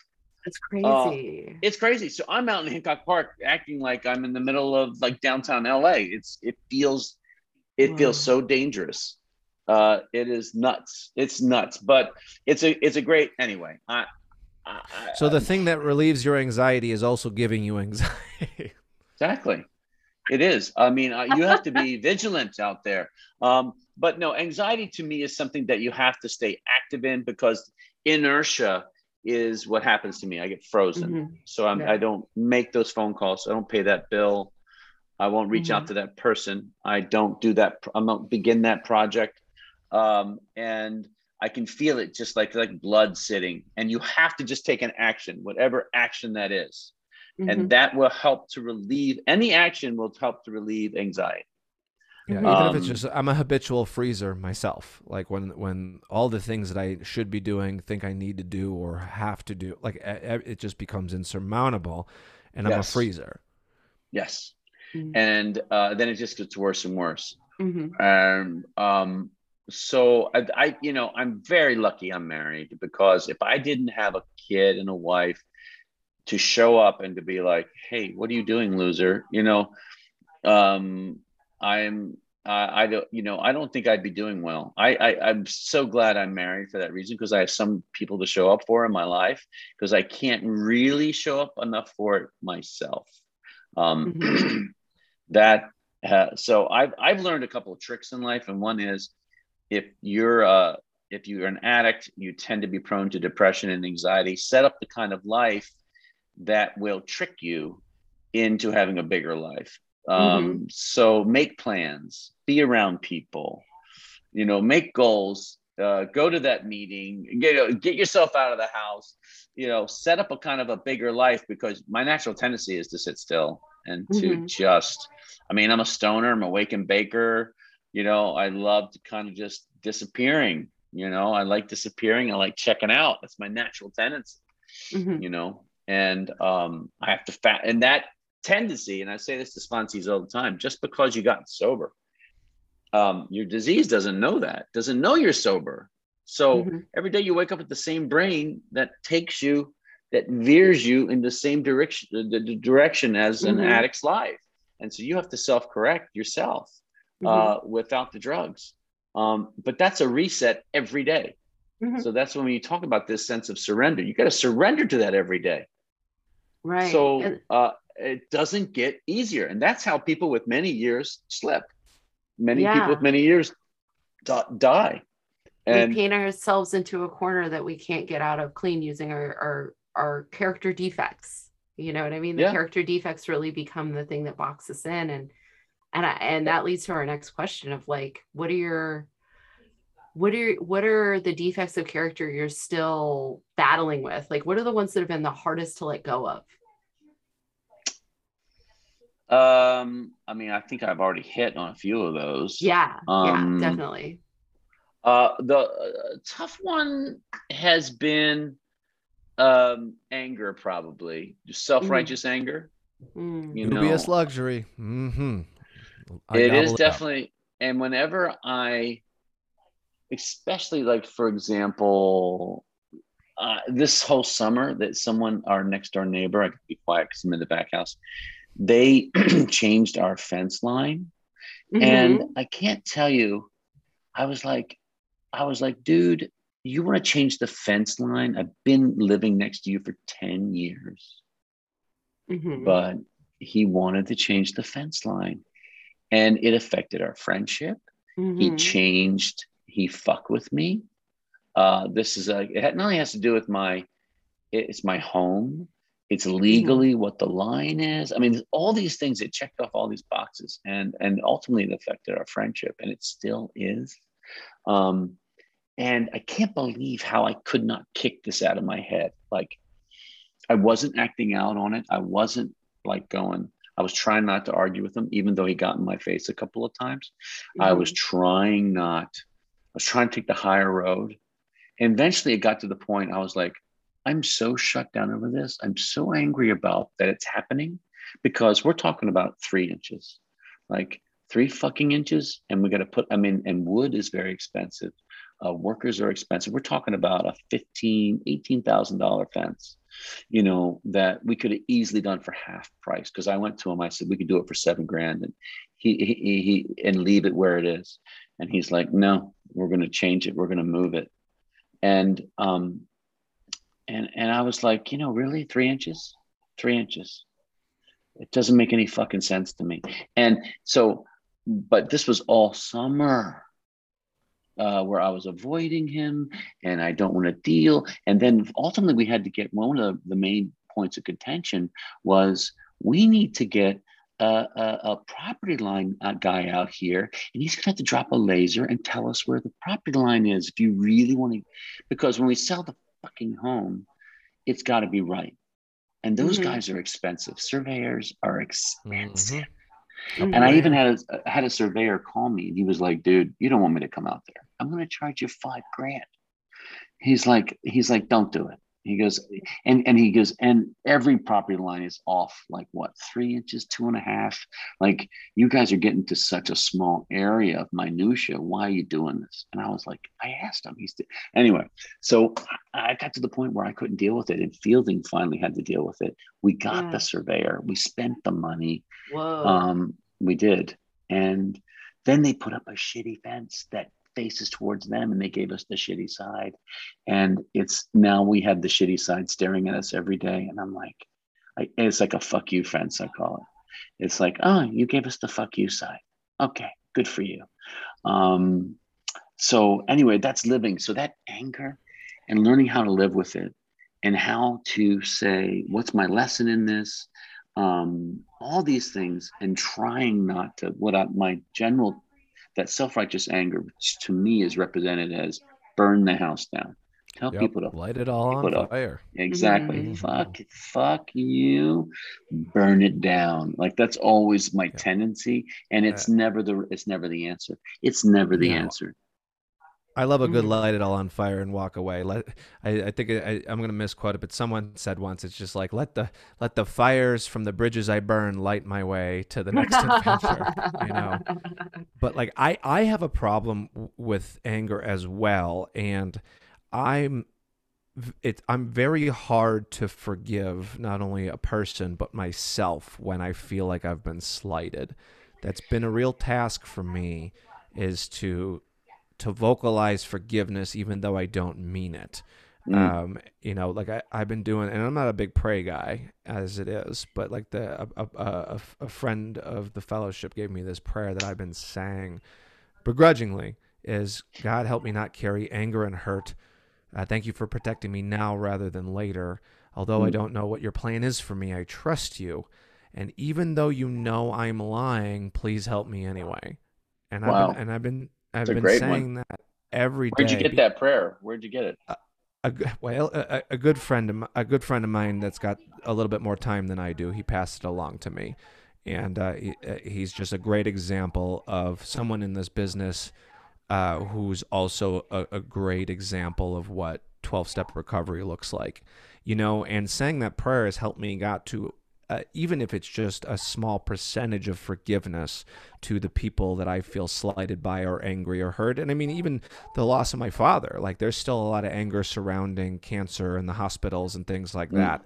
That's uh, crazy. It's crazy. So I'm out in Hancock Park acting like I'm in the middle of like downtown LA. It's it feels it feels so dangerous. Uh, it is nuts. It's nuts, but it's a it's a great anyway. I, I, So the thing that relieves your anxiety is also giving you anxiety. [laughs] exactly, It is. I mean, uh, you have to be vigilant out there. Um, but no, anxiety to me is something that you have to stay active in because inertia is what happens to me. I get frozen. Mm-hmm. So I'm, yeah. I don't make those phone calls. I don't pay that bill. I won't reach mm-hmm. out to that person. I don't do that. I don't begin that project. Um, and I can feel it just like like blood sitting. And you have to just take an action, whatever action that is. Mm-hmm. And that will help to relieve any action will help to relieve anxiety. Yeah, even um, if it's um, just I'm a habitual freezer myself. Like when when all the things that I should be doing, think I need to do or have to do, like it just becomes insurmountable, and I'm yes. a freezer. Yes, mm-hmm. and uh, then it just gets worse and worse. Mm-hmm. And um, so I, I, you know, I'm very lucky I'm married because if I didn't have a kid and a wife to show up and to be like, hey, what are you doing, loser? You know, um, I'm uh, I don't, you know, I don't think I'd be doing well. I, I am so glad I'm married for that reason because I have some people to show up for in my life because I can't really show up enough for it myself. Um, mm-hmm. [clears throat] that uh, so I've I've learned a couple of tricks in life, and one is if you're uh if you're an addict, you tend to be prone to depression and anxiety. Set up the kind of life that will trick you into having a bigger life. Um, mm-hmm. So make plans, be around people, you know, make goals, uh, go to that meeting, get, get yourself out of the house, you know, set up a kind of a bigger life because my natural tendency is to sit still and to mm-hmm. just, I mean, I'm a stoner, I'm a wake and baker, you know, I love to kind of just disappearing, you know, I like disappearing. I like checking out. That's my natural tendency, mm-hmm. you know, and um, I have to fat, and that tendency, and I say this to sponsees all the time, just because you got sober, um, your disease doesn't know that, doesn't know you're sober. So mm-hmm. every day you wake up with the same brain that takes you, that veers you in the same direction, the, the direction as mm-hmm. an addict's life. And so you have to self-correct yourself mm-hmm. uh, without the drugs. Um, but that's a reset every day. Mm-hmm. So that's when you talk about this sense of surrender. You got to surrender to that every day. Right. So uh, it doesn't get easier. And that's how people with many years slip. Many yeah. people with many years die. And we paint ourselves into a corner that we can't get out of clean using our, our, our character defects. You know what I mean? The yeah. character defects really become the thing that boxes in. And, and, I, and that leads to our next question of like, what are your, what are what are the defects of character you're still battling with like what are the ones that have been the hardest to let go of um, I mean, I think I've already hit on a few of those. Yeah, um, yeah, definitely. Uh, the uh, tough one has been um, anger, probably just self-righteous mm. anger. Mm. You know, dubious luxury. Mm-hmm. It is definitely, and whenever I, especially like for example, uh, this whole summer that someone, our next door neighbor, I could be quiet because I'm in the back house they [clears throat] changed our fence line. Mm-hmm. And I can't tell you, I was like, I was like, dude, you want to change the fence line? I've been living next to you for 10 years. Mm-hmm. But he wanted to change the fence line and it affected our friendship. Mm-hmm. He changed, he fucked with me. Uh, this is a, it not only has to do with my, it's my home. It's legally mm-hmm. what the line is. I mean, all these things it checked off all these boxes, and and ultimately it affected our friendship, and it still is. Um, and I can't believe how I could not kick this out of my head. Like, I wasn't acting out on it. I wasn't like going. I was trying not to argue with him, even though he got in my face a couple of times. Mm-hmm. I was trying not. I was trying to take the higher road. And eventually, it got to the point I was like, I'm so shut down over this. I'm so angry about that it's happening because we're talking about three inches, like three fucking inches. And we got to put, I mean, and wood is very expensive. Uh, workers are expensive. We're talking about a fifteen, eighteen thousand dollar fence, you know, that we could have easily done for half price. Because I went to him, I said we could do it for seven grand, and he he, he and leave it where it is. And he's like, no, we're going to change it. We're going to move it. And um, and and I was like, you know, really, three inches, three inches. It doesn't make any fucking sense to me. And so, but this was all summer. Uh, where I was avoiding him and I don't want to deal. And then ultimately, we had to get one of the main points of contention was we need to get a, a, a property line uh, guy out here, and he's going to have to drop a laser and tell us where the property line is. If you really want to, because when we sell the fucking home, it's got to be right. And those mm-hmm. guys are expensive. Surveyors are expensive. Mm-hmm. And I even had a had a surveyor call me, and he was like, "Dude, you don't want me to come out there. I'm going to charge you five grand." He's like, he's like, "Don't do it." He goes, and and he goes, and every property line is off like what three inches, two and a half. Like you guys are getting to such a small area of minutia. Why are you doing this? And I was like, I asked him. He's anyway. So I got to the point where I couldn't deal with it, and Fielding finally had to deal with it. We got yeah. the surveyor. We spent the money. Whoa. Um, we did, and then they put up a shitty fence that faces towards them and they gave us the shitty side. And it's now we have the shitty side staring at us every day and i'm like I, it's like a fuck you fence i call it. It's like oh you gave us the fuck you side. Okay good for you. Um so anyway that's living. So that anger and learning how to live with it and how to say what's my lesson in this? Um, all these things and trying not to what I, my general that self-righteous anger which to me is represented as burn the house down tell yep. people to light it all on up. fire exactly mm-hmm. fuck fuck you burn it down like that's always my yeah. tendency and it's yeah. never the it's never the answer it's never the no. answer I love a good mm-hmm. light it all on fire and walk away. Let I, I think I, am gonna misquote it, but someone said once it's just like let the let the fires from the bridges I burn light my way to the next adventure. You know, [laughs] but like I I have a problem with anger as well, and I'm it I'm very hard to forgive not only a person but myself when I feel like I've been slighted. That's been a real task for me is to to vocalize forgiveness even though I don't mean it. Mm. Um, you know, like I, I've been doing, and I'm not a big pray guy as it is, but like the a, a, a, a friend of the fellowship gave me this prayer that I've been saying begrudgingly is God help me not carry anger and hurt. Uh, thank you for protecting me now rather than later. Although mm. I don't know what your plan is for me, I trust you. And even though you know I'm lying, please help me anyway. And wow. I've been, and I've been I've been saying one. that every Where'd you get that prayer? Where'd you get it? A, a well, a, a, good friend, of, a good friend of mine that's got a little bit more time than I do. He passed it along to me, and uh, he, uh, he's just a great example of someone in this business uh, who's also a, a great example of what 12 step recovery looks like. You know, and saying that prayer has helped me got to uh, even if it's just a small percentage of forgiveness to the people that I feel slighted by or angry or hurt. And I mean, even the loss of my father, like there's still a lot of anger surrounding cancer and the hospitals and things like mm. that.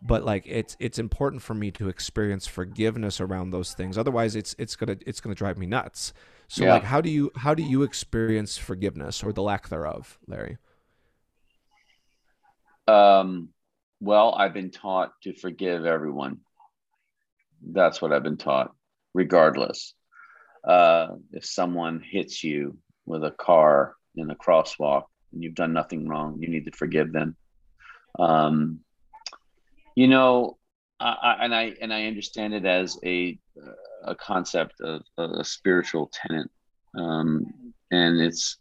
But like it's it's important for me to experience forgiveness around those things. Otherwise, it's it's gonna it's gonna drive me nuts. So yeah. like, how do you how do you experience forgiveness or the lack thereof, Larry? Um well, I've been taught to forgive everyone. That's what I've been taught, regardless. Uh, if someone hits you with a car in a crosswalk and you've done nothing wrong, you need to forgive them. Um, you know, I, I, and I and I understand it as a a concept of a, a spiritual tenant, um, and it's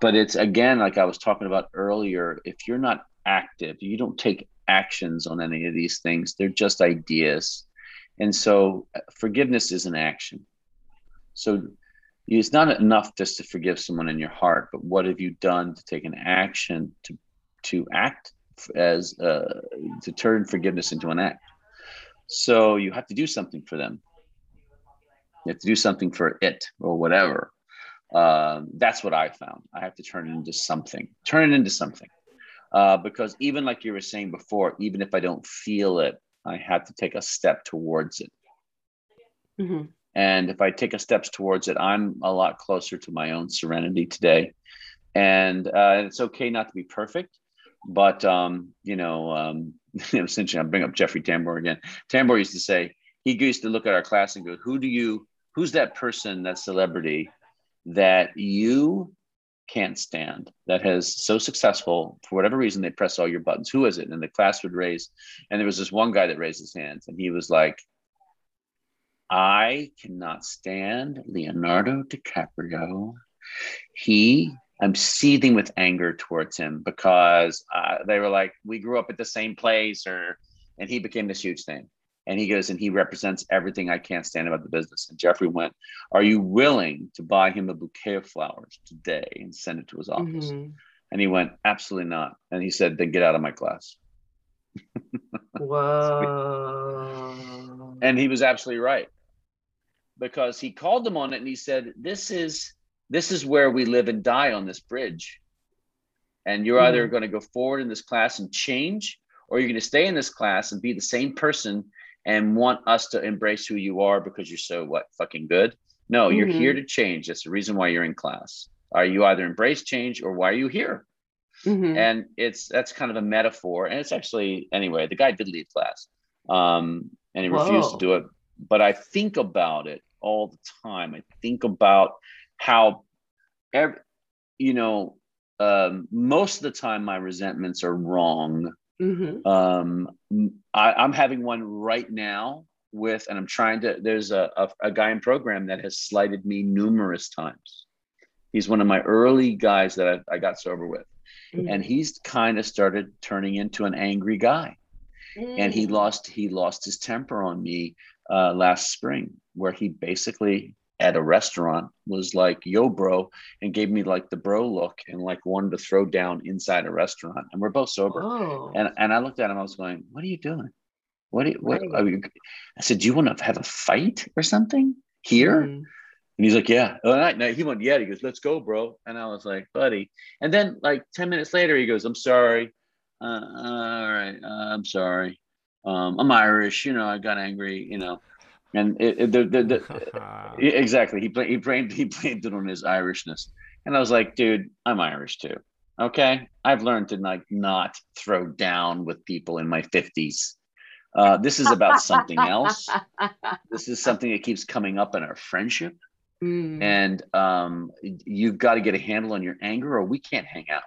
but it's again like I was talking about earlier. If you're not active. You don't take actions on any of these things. They're just ideas. And so uh, forgiveness is an action. So it's not enough just to forgive someone in your heart, but what have you done to take an action to to act as uh, to turn forgiveness into an act? So you have to do something for them. You have to do something for it or whatever. Um, that's what I found. I have to turn it into something. Turn it into something uh, because even like you were saying before, even if I don't feel it, I have to take a step towards it. Mm-hmm. And if I take a steps towards it, I'm a lot closer to my own serenity today. And uh, it's okay not to be perfect, but um, you know, um, [laughs] essentially, I bring up Jeffrey Tambor again. Tambor used to say, he used to look at our class and go, "Who do you? Who's that person, that celebrity, that you can't stand that has so successful for whatever reason they press all your buttons. Who is it? And the class would raise and there was this one guy that raised his hands and he was like i cannot stand leonardo dicaprio. He i'm seething with anger towards him because uh, they were like we grew up at the same place or and he became this huge thing and he goes and he represents everything I can't stand about the business. And Jeffrey went, Are you willing to buy him a bouquet of flowers today and send it to his office? Mm-hmm. And he went, Absolutely not. And he said, Then get out of my class. [laughs] Whoa. [laughs] and he was absolutely right. Because he called them on it and he said, This is this is where we live and die on this bridge. And you're mm-hmm. either going to go forward in this class and change, or you're going to stay in this class and be the same person and want us to embrace who you are because you're so what fucking good. No, mm-hmm. you're here to change. That's the reason why you're in class. Are you either embrace change or why are you here? Mm-hmm. And it's that's kind of a metaphor. And it's actually anyway, the guy did leave class. Um, and he Whoa. refused to do it. But I think about it all the time. I think about how every, you know, um, most of the time my resentments are wrong Mm-hmm. Um, I, am having one right now with, and I'm trying to. There's a, a, a guy in program that has slighted me numerous times. He's one of my early guys that I, I got sober with, mm-hmm. and he's kind of started turning into an angry guy. Mm-hmm. And he mm. lost he lost his temper on me uh, last spring, where he basically at a restaurant was like, yo, bro, and gave me like the bro look and like wanted to throw down inside a restaurant. And we're both sober. Oh. And and I looked at him, I was going, What are you doing? What, are you, what are you? I said, Do you want to have a fight or something here? Mm. And he's like, Yeah. Oh, no, he went, Yeah. He goes, Let's go, bro. And I was like, Buddy. And then like 10 minutes later, he goes, I'm sorry. Uh, all right. Uh, I'm sorry. Um, I'm Irish, you know, I got angry, you know and it, it, the, the, the [laughs] exactly he played he blamed he blamed it on his Irishness, and I was like, dude, I'm Irish too. Okay, I've learned to like not throw down with people in my fifties. Uh, this is about something else. [laughs] this is something that keeps coming up in our friendship, mm. and um, you've got to get a handle on your anger, or we can't hang out.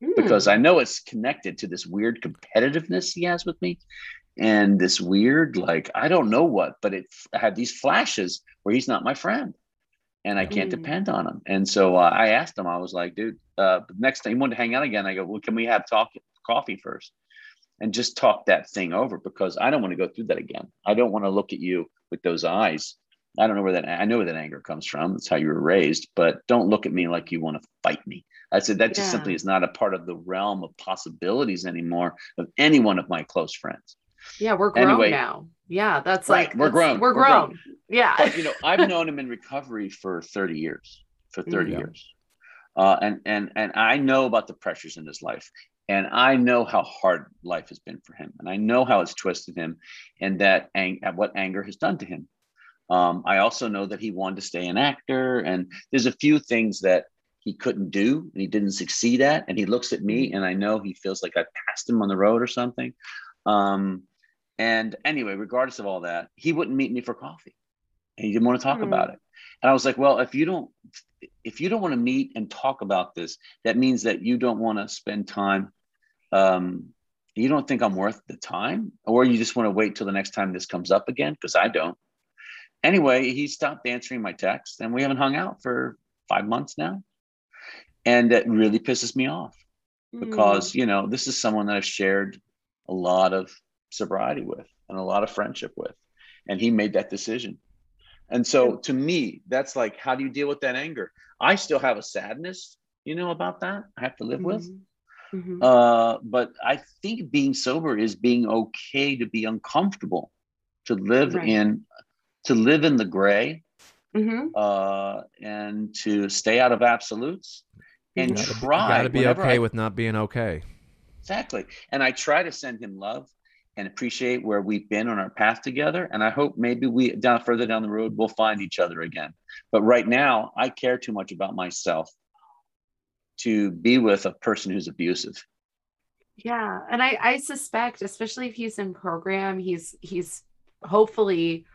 Mm. Because I know it's connected to this weird competitiveness he has with me and this weird like i don't know what but it had these flashes where he's not my friend and i can't mm. depend on him. And so uh, i asked him i was like dude uh, next time he wanted to hang out again. I go well can we have talk coffee first? And just talk that thing over because i don't want to go through that again. I don't want to look at you with those eyes. I don't know where that i know where that anger comes from. That's how you were raised but don't look at me like you want to fight me. I said that just yeah. simply is not a part of the realm of possibilities anymore of any one of my close friends yeah, we're grown anyway, now. Yeah, that's right. like we're grown. We're, we're grown. grown. Yeah. But, you know, [laughs] I've known him in recovery for 30 years. For 30 mm-hmm. years. Uh, and and and I know about the pressures in his life, and I know how hard life has been for him, and I know how it's twisted him, and that ang- what anger has done to him. Um, I also know that he wanted to stay an actor, and there's a few things that he couldn't do and he didn't succeed at, and he looks at me, and I know he feels like I passed him on the road or something. Um, and anyway, regardless of all that, he wouldn't meet me for coffee. And he didn't want to talk mm. about it. And I was like, well, if you don't if you don't want to meet and talk about this, that means that you don't want to spend time um, you don't think I'm worth the time, or you just want to wait till the next time this comes up again? Because I don't. Anyway, he stopped answering my texts, and we haven't hung out for five months now. And it really pisses me off because, mm. you know, this is someone that I've shared a lot of sobriety with and a lot of friendship with. And he made that decision. And so to me, that's like, how do you deal with that anger? I still have a sadness, you know, about that I have to live mm-hmm. with. Mm-hmm. Uh, but I think being sober is being okay to be uncomfortable, to live right. in, to live in the gray, mm-hmm. uh, and to stay out of absolutes, and you gotta, try. Got to be okay I, with not being okay. Exactly. And I try to send him love and appreciate where we've been on our path together. And I hope maybe we down further down the road we'll find each other again. But right now, I care too much about myself to be with a person who's abusive. Yeah, and I I suspect, especially if he's in program, he's he's hopefully,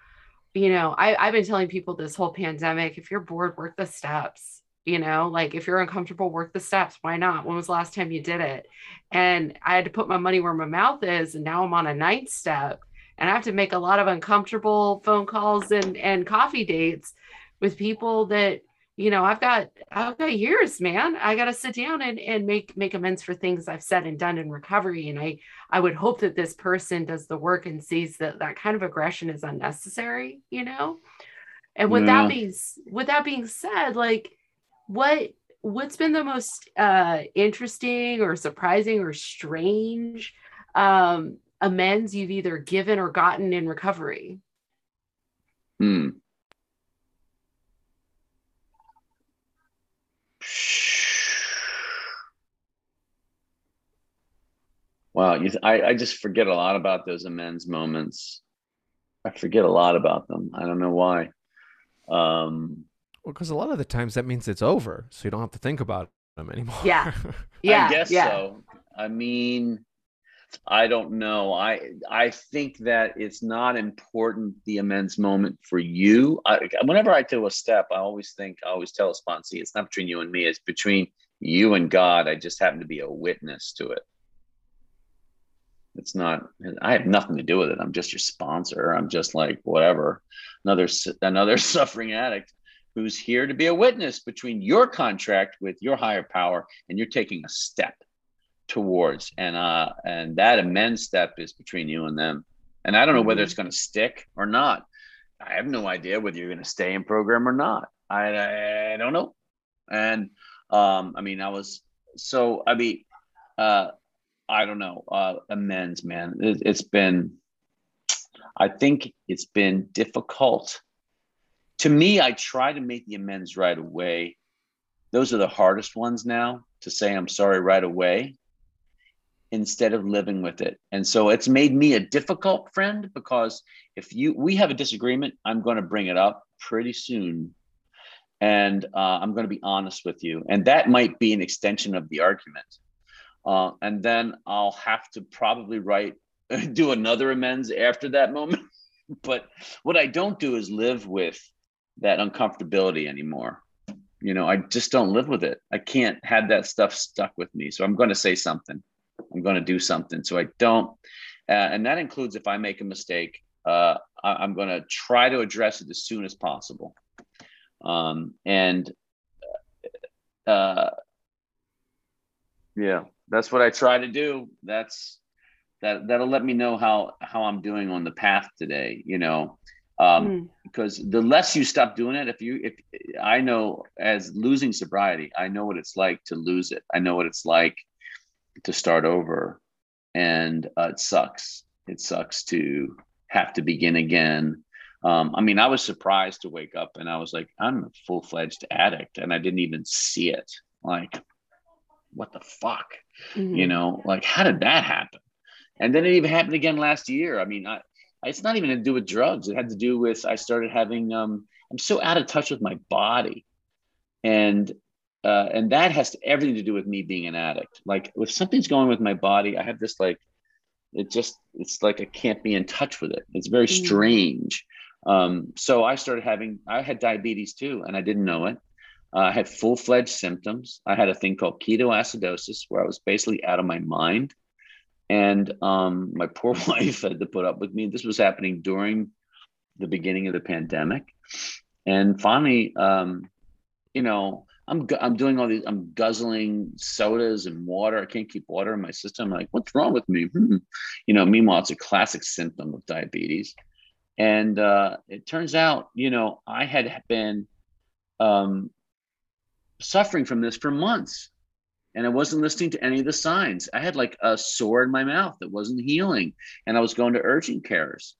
you know, I, I've been telling people this whole pandemic if you're bored, work the steps. You know, like if you're uncomfortable, work the steps. Why not? When was the last time you did it? And I had to put my money where my mouth is. And now I'm on a ninth step and I have to make a lot of uncomfortable phone calls and, and coffee dates with people that you know i've got i've got years man i got to sit down and, and make make amends for things i've said and done in recovery and i i would hope that this person does the work and sees that that kind of aggression is unnecessary you know and with yeah. that being with that being said like what what's been the most uh interesting or surprising or strange um amends you've either given or gotten in recovery hmm Wow, you, I, I just forget a lot about those amends moments. I forget a lot about them. I don't know why. Um, well, because a lot of the times that means it's over, so you don't have to think about them anymore. Yeah, [laughs] yeah. I guess yeah. so. I mean, I don't know. I I think that it's not important the amends moment for you. I, whenever I do a step, I always think I always tell a sponsee it's not between you and me. It's between you and God. I just happen to be a witness to it. It's not. I have nothing to do with it. I'm just your sponsor. I'm just like whatever. Another another [laughs] suffering addict who's here to be a witness between your contract with your higher power and you're taking a step towards. And uh and that immense step is between you and them. And i don't know whether it's mm-hmm. going to stick or not. I have no idea whether you're going to stay in program or not. I i don't know. And um i mean i was so i mean uh i don't know uh amends man. It, it's been i think it's been difficult to me i try to make the amends right away those are the hardest ones now to say i'm sorry right away instead of living with it. And so it's made me a difficult friend because if you we have a disagreement, I'm going to bring it up pretty soon. And uh, I'm going to be honest with you. And that might be an extension of the argument. Uh, and then I'll have to probably write, [laughs] do another amends after that moment. [laughs] but what I don't do is live with that uncomfortability anymore. You know, I just don't live with it. I can't have that stuff stuck with me. So I'm going to say something. I'm going to do something. So I don't, uh, and that includes if I make a mistake, uh, I, am going to try to address it as soon as possible. Um, and uh, yeah, that's what I try to do. That's that that'll let me know how how I'm doing on the path today. You know, um, mm. because the less you stop doing it, if you if I know as losing sobriety, I know what it's like to lose it. I know what it's like to start over. And uh, it sucks. It sucks to have to begin again. Um, i mean i was surprised to wake up and i was like i'm a full-fledged addict and i didn't even see it. Like what the fuck? Mm-hmm. you know like how did that happen? And then it even happened again last year. I mean I, it's not even to do with drugs it had to do with i started having um, i'm so out of touch with my body and uh, and that has everything to do with me being an addict. Like if something's going with my body, I have this like, it just it's like I can't be in touch with it. It's very mm. strange. Um, so I started having I had diabetes too, and I didn't know it. Uh, I had full fledged symptoms. I had a thing called ketoacidosis, where I was basically out of my mind, and um, my poor [laughs] wife had to put up with me. This was happening during the beginning of the pandemic, and finally, um, you know, I'm I'm doing all these. I'm guzzling sodas and water. I can't keep water in my system. I'm like, what's wrong with me? Hmm. You know. Meanwhile, it's a classic symptom of diabetes, and uh, it turns out, you know, I had been um, suffering from this for months, and I wasn't listening to any of the signs. I had like a sore in my mouth that wasn't healing, and I was going to urgent cares.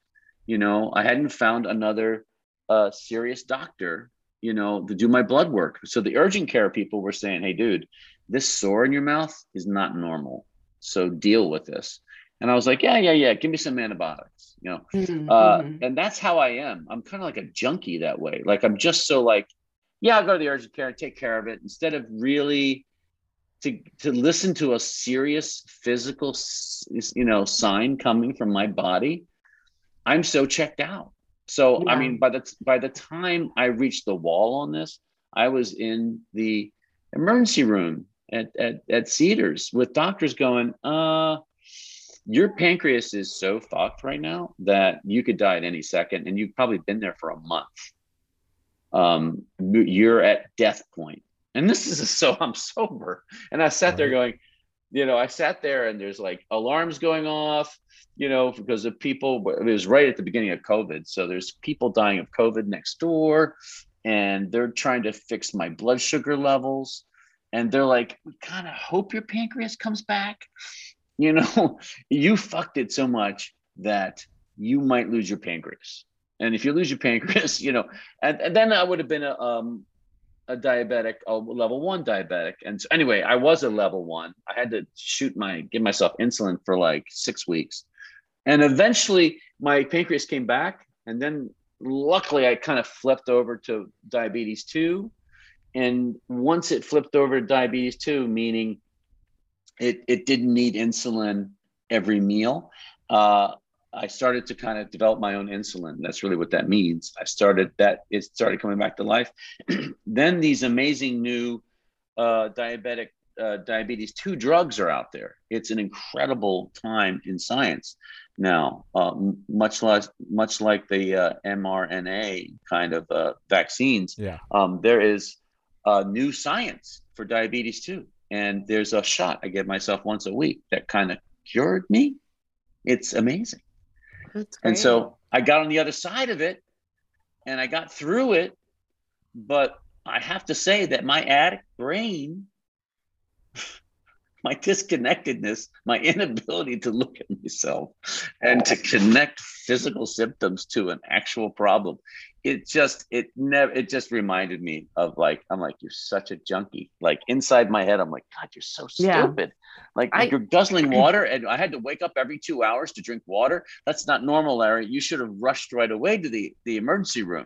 You know, I hadn't found another uh, serious doctor you know, to do my blood work. So the urgent care people were saying, hey, dude, this sore in your mouth is not normal. So deal with this. And I was like, yeah, yeah, yeah, give me some antibiotics, you know. Mm-hmm. Uh, mm-hmm. and that's how I am. I'm kind of like a junkie that way. Like I'm just so like, yeah, I'll go to the urgent care and take care of it instead of really to to listen to a serious physical, you know, sign coming from my body. I'm so checked out. So Yeah. I mean, by the by the time I reached the wall on this, I was in the emergency room at at, at Cedars with doctors going, uh, your pancreas is so fucked right now that you could die at any second, and you've probably been there for a month. Um, you're at death point, and this is [laughs] so I'm sober, and I sat there going, you know, I sat there and there's like alarms going off, you know, because of people. It was right at the beginning of COVID, so there's people dying of COVID next door, and they're trying to fix my blood sugar levels, and they're like, we kind of hope your pancreas comes back. You know, [laughs] you fucked it so much that you might lose your pancreas, and if you lose your pancreas, [laughs] you know, and, and then I would have been a um a diabetic, a level one diabetic. And so anyway, I was a level one. I had to shoot my, give myself insulin for like six weeks. And eventually my pancreas came back. And then luckily I kind of flipped over to diabetes two. And once it flipped over to diabetes two, meaning it, it didn't need insulin every meal, uh, I started to kind of develop my own insulin. That's really what that means. I started that, it started coming back to life. [clears throat] then these amazing new uh, diabetic uh, diabetes 2 drugs are out there. It's an incredible time in science now, uh, much less, much like the uh, mRNA kind of uh, vaccines. Yeah. Um, there is uh, new science for diabetes 2. And there's a shot I give myself once a week that kind of cured me. It's amazing. And so I got on the other side of it and I got through it. But I have to say that my addict brain, my disconnectedness, my inability to look at myself and to connect physical symptoms to an actual problem, it just, it never, it just reminded me of like, I'm like, you're such a junkie. Like inside my head, I'm like, God, you're so Yeah. stupid. Like I- you're guzzling [clears throat] water and I had to wake up every two hours to drink water. That's not normal, Larry. You should have rushed right away to the, the emergency room.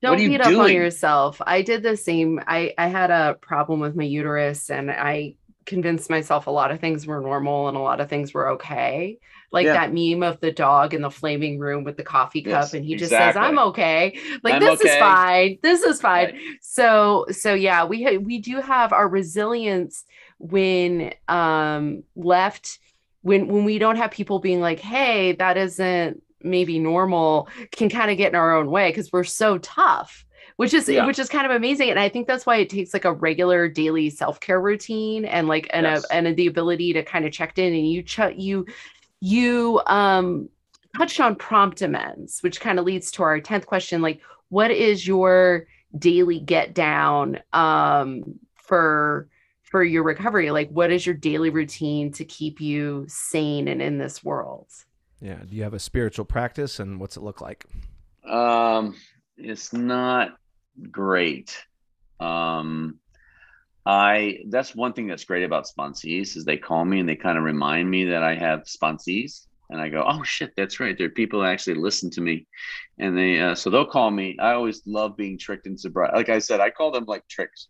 don't beat up on yourself. I did the same. I I had a problem with my uterus, and I convinced myself a lot of things were normal and a lot of things were okay. Like Yeah. that meme of the dog in the flaming room with the coffee cup, Yes, and he just exactly. says, "I'm okay." Like I'm this is fine. This is fine. Right. So so yeah, we ha- we do have our resilience when um left when when we don't have people being like, "Hey, that isn't maybe normal," can kind of get in our own way because we're so tough. Which is Yeah. which is kind of amazing, and I think that's why it takes like a regular daily self care routine and like and Yes. a and the ability to kind of check in and you ch- you you um touched on prompt amends, which kind of leads to our tenth question. Like, what is your daily get down um for for your recovery? Like, what is your daily routine to keep you sane and in this world? Yeah. Do you have a spiritual practice and what's it look like? Um, it's not great. Um, I that's one thing that's great about sponsees is they call me and they kind of remind me that I have sponsees, and I go, oh shit, that's right. There are people that actually listen to me, and they uh, so they'll call me. I always love being tricked in sobriety. Like I said, I call them like tricks.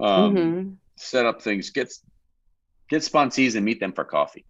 Um, Mhm. Set up things, get get sponsees and meet them for coffee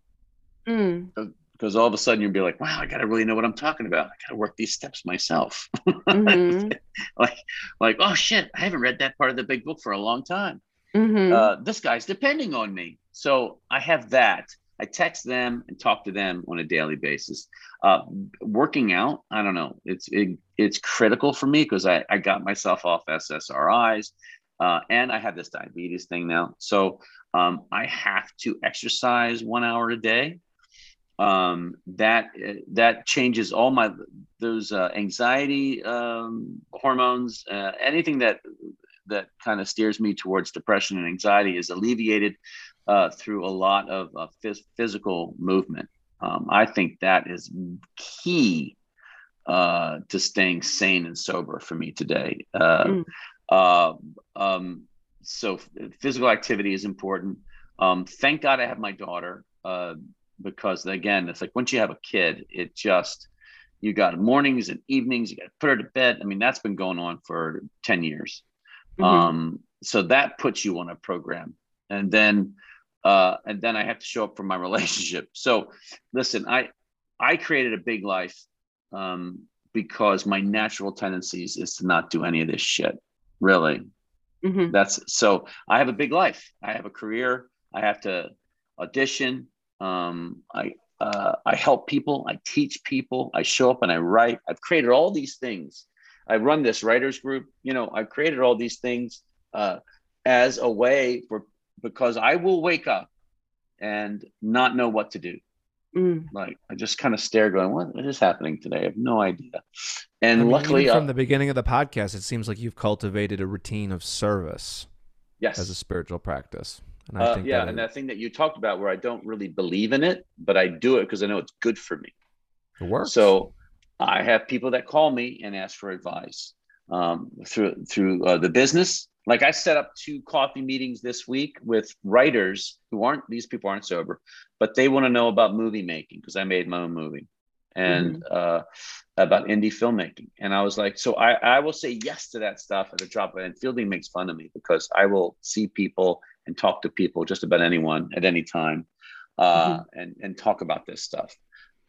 Mm. Because all of a sudden you'll be like, wow, I got to really know what I'm talking about. I got to work these steps myself. Mhm. [laughs] like, like, oh shit, I haven't read that part of the big book for a long time. Mhm. Uh, this guy's depending on me. So I have that. I text them and talk to them on a daily basis. Uh, working out, I don't know. It's it, it's critical for me because I, I got myself off SSRIs, uh, and I have this diabetes thing now. So um, I have to exercise one hour a day. Um, that that changes all my those uh, anxiety um, hormones, uh, anything that that kind of steers me towards depression and anxiety is alleviated uh, through a lot of uh, phys- physical movement. Um, I think that is key uh, to staying sane and sober for me today. Uh, Mm. uh, um, so physical activity is important. Um, thank God I have my daughter uh, because again, it's like once you have a kid, it just you got mornings and evenings. You got to put her to bed. I mean, that's been going on for ten years. Mhm. Um, so that puts you on a program, and then uh, and then I have to show up for my [laughs] relationship. So listen, I I created a big life um, because my natural tendencies is to not do any of this shit. Really, Mhm. that's so. I have a big life. I have a career. I have to audition. Um, I uh, I help people. I teach people. I show up and I write. I've created all these things. I run this writers group. You know, I've created all these things uh, as a way for because I will wake up and not know what to do. Mm. Like I just kind of stare, going, "What, what is happening today?" I have no idea. And I mean, luckily, even from uh, the beginning of the podcast, it seems like you've cultivated a routine of service yes, as a spiritual practice. And I uh, think yeah, that and it- that thing that you talked about, where I don't really believe in it, but I do it because I know it's good for me. it works. So I have people that call me and ask for advice um, through through uh, the business. Like I set up two coffee meetings this week with writers who aren't these people aren't sober, but they want to know about movie making because I made my own movie and uh, about indie filmmaking. And I was like, so I, I will say yes to that stuff at a drop. And Fielding makes fun of me because I will see people and talk to people just about anyone at any time uh, and, and talk about this stuff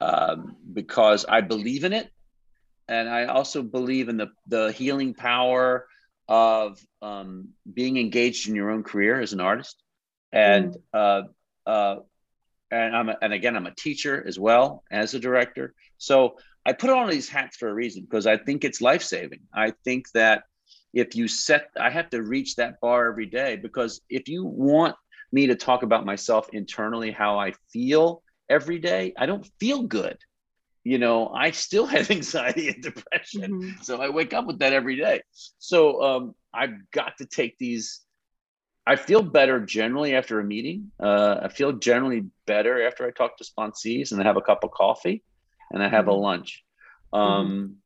um, because I believe in it. And I also believe in the, the healing power of um, being engaged in your own career as an artist. And, uh, uh, and I'm a, and again, I'm a teacher as well as a director. So I put on these hats for a reason because I think it's life saving. I think that if you set, I have to reach that bar every day because if you want me to talk about myself internally, how I feel every day, I don't feel good. You know, I still [laughs] have anxiety and depression. Mhm. So I wake up with that every day. So um, I've got to take these. I feel better generally after a meeting. Uh, I feel generally better after I talk to sponsees and I have a cup of coffee and I have a Mhm. lunch. Um,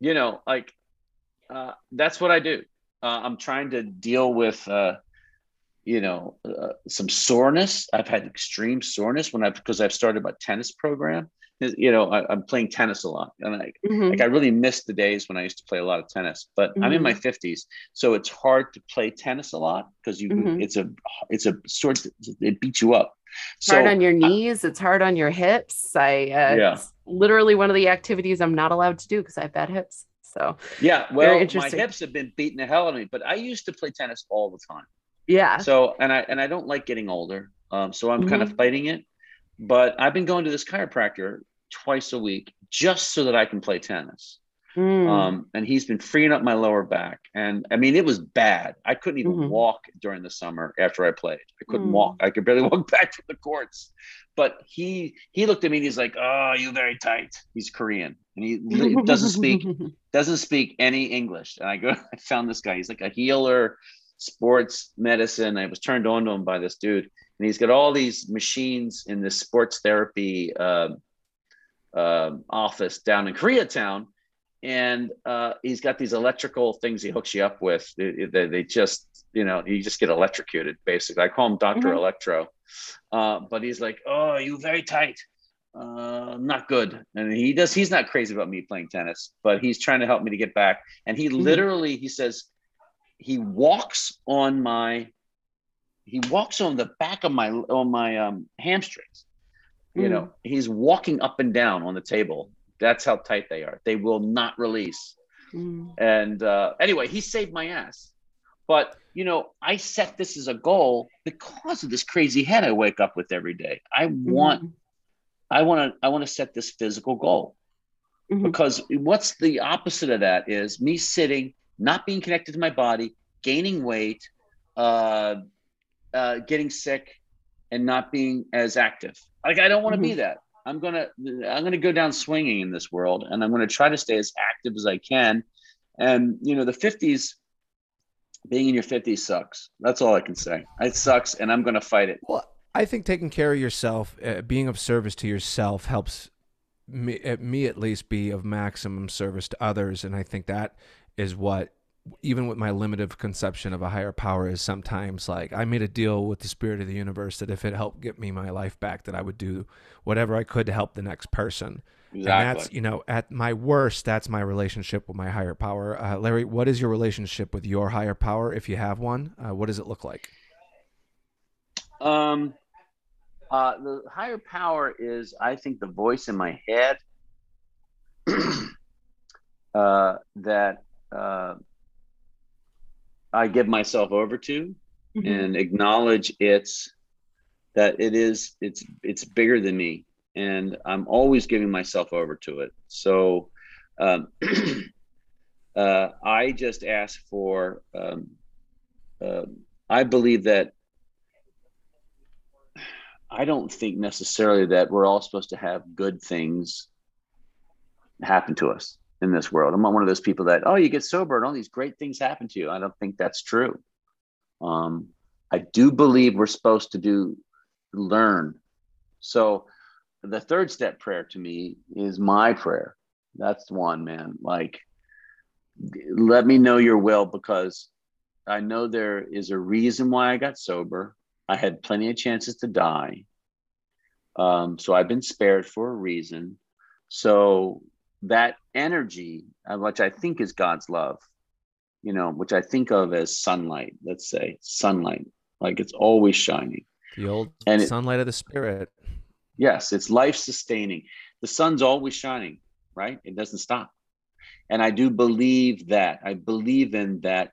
You know, like uh, that's what I do. Uh, I'm trying to deal with, uh, you know, uh, some soreness. I've had extreme soreness when I because I've started my tennis program. You know, I, I'm playing tennis a lot, and I, Mhm. like I really miss the days when I used to play a lot of tennis. But I'm in my 50s, so it's hard to play tennis a lot because you Mhm. it's a it's a sort it beats you up. It's hard on your knees. It's hard on your hips. I uh, Yeah. it's literally one of the activities I'm not allowed to do because I have bad hips. So yeah, well, my hips have been beating the hell out of me, but I used to play tennis all the time. yeah. So and I and I don't like getting older. Um, so I'm kind Mm-hmm. of fighting it. But I've been going to this chiropractor twice a week just so that I can play tennis. Mm. um, and he's been freeing up my lower back. And I mean, it was bad. I couldn't even Mhm. walk during the summer after I played. I couldn't Mm. walk. I could barely [laughs] walk back from the courts. But he he looked at me and he's like, "Oh, you're very tight." He's Korean and he doesn't speak [laughs] doesn't speak any English. And I go, [laughs] I found this guy. He's like a healer, sports medicine. I was turned on to him by this dude, and he's got all these machines in this sports therapy um, um, office down in Koreatown. And uh, he's got these electrical things he hooks you up with. They, they, they just, you know, you just get electrocuted, basically. I call him Doctor Mhm. Electro. Uh, but he's like, oh, you very tight uh not good and he does he's not crazy about me playing tennis but he's trying to help me to get back and he Mhm. literally he says he walks on my he walks on the back of my on my um hamstrings you know he's walking up and down on the table that's how tight they are they will not release Mm. and uh, anyway, he saved my ass. But you know, I set this as a goal because of this crazy head I wake up with every day. I want, Mhm. I want to, I want to set this physical goal Mhm. because what's the opposite of that is me sitting, not being connected to my body, gaining weight, uh, uh, getting sick, and not being as active. Like I don't want to be that. I'm gonna I'm gonna go down swinging in this world, and I'm gonna try to stay as active as I can. And you know, the 50s, being in your 50s sucks. That's all I can say. It sucks, and I'm gonna fight it. Well, I think taking care of yourself, uh, being of service to yourself, helps me, uh, me at least be of maximum service to others, and I think that is what, even with my limited conception of a higher power, is sometimes like I made a deal with the spirit of the universe that if it helped get me my life back, that I would do whatever I could to help the next person. And that's you know at my worst, that's my relationship with my higher power. Uh, Larry, what is your relationship with your higher power, if you have one? Uh, what does it look like? Um, uh, the higher power is, I think, the voice in my head. [clears throat] uh, that uh, I give myself over to Mhm. and acknowledge it's that it is it's it's bigger than me. And i'm always giving myself over to it. So um, [clears throat] uh, i just ask for um, uh, i believe that i don't think necessarily that we're all supposed to have good things happen to us in this world i'm not one of those people that oh you get sober and all these great things happen to you i don't think that's true um, I do believe we're supposed to do learn. So the third step prayer to me is my prayer. That's the one, man. Like, let me know your will because I know there is a reason why I got sober. I had plenty of chances to die. Um, so I've been spared for a reason. So that energy, uh, which I think is God's love, you know, which I think of as sunlight, let's say sunlight, like it's always shining. The old And it- sunlight of the spirit. Yes, it's life sustaining. The sun's always shining, right? It doesn't stop. And I do believe that. I believe in that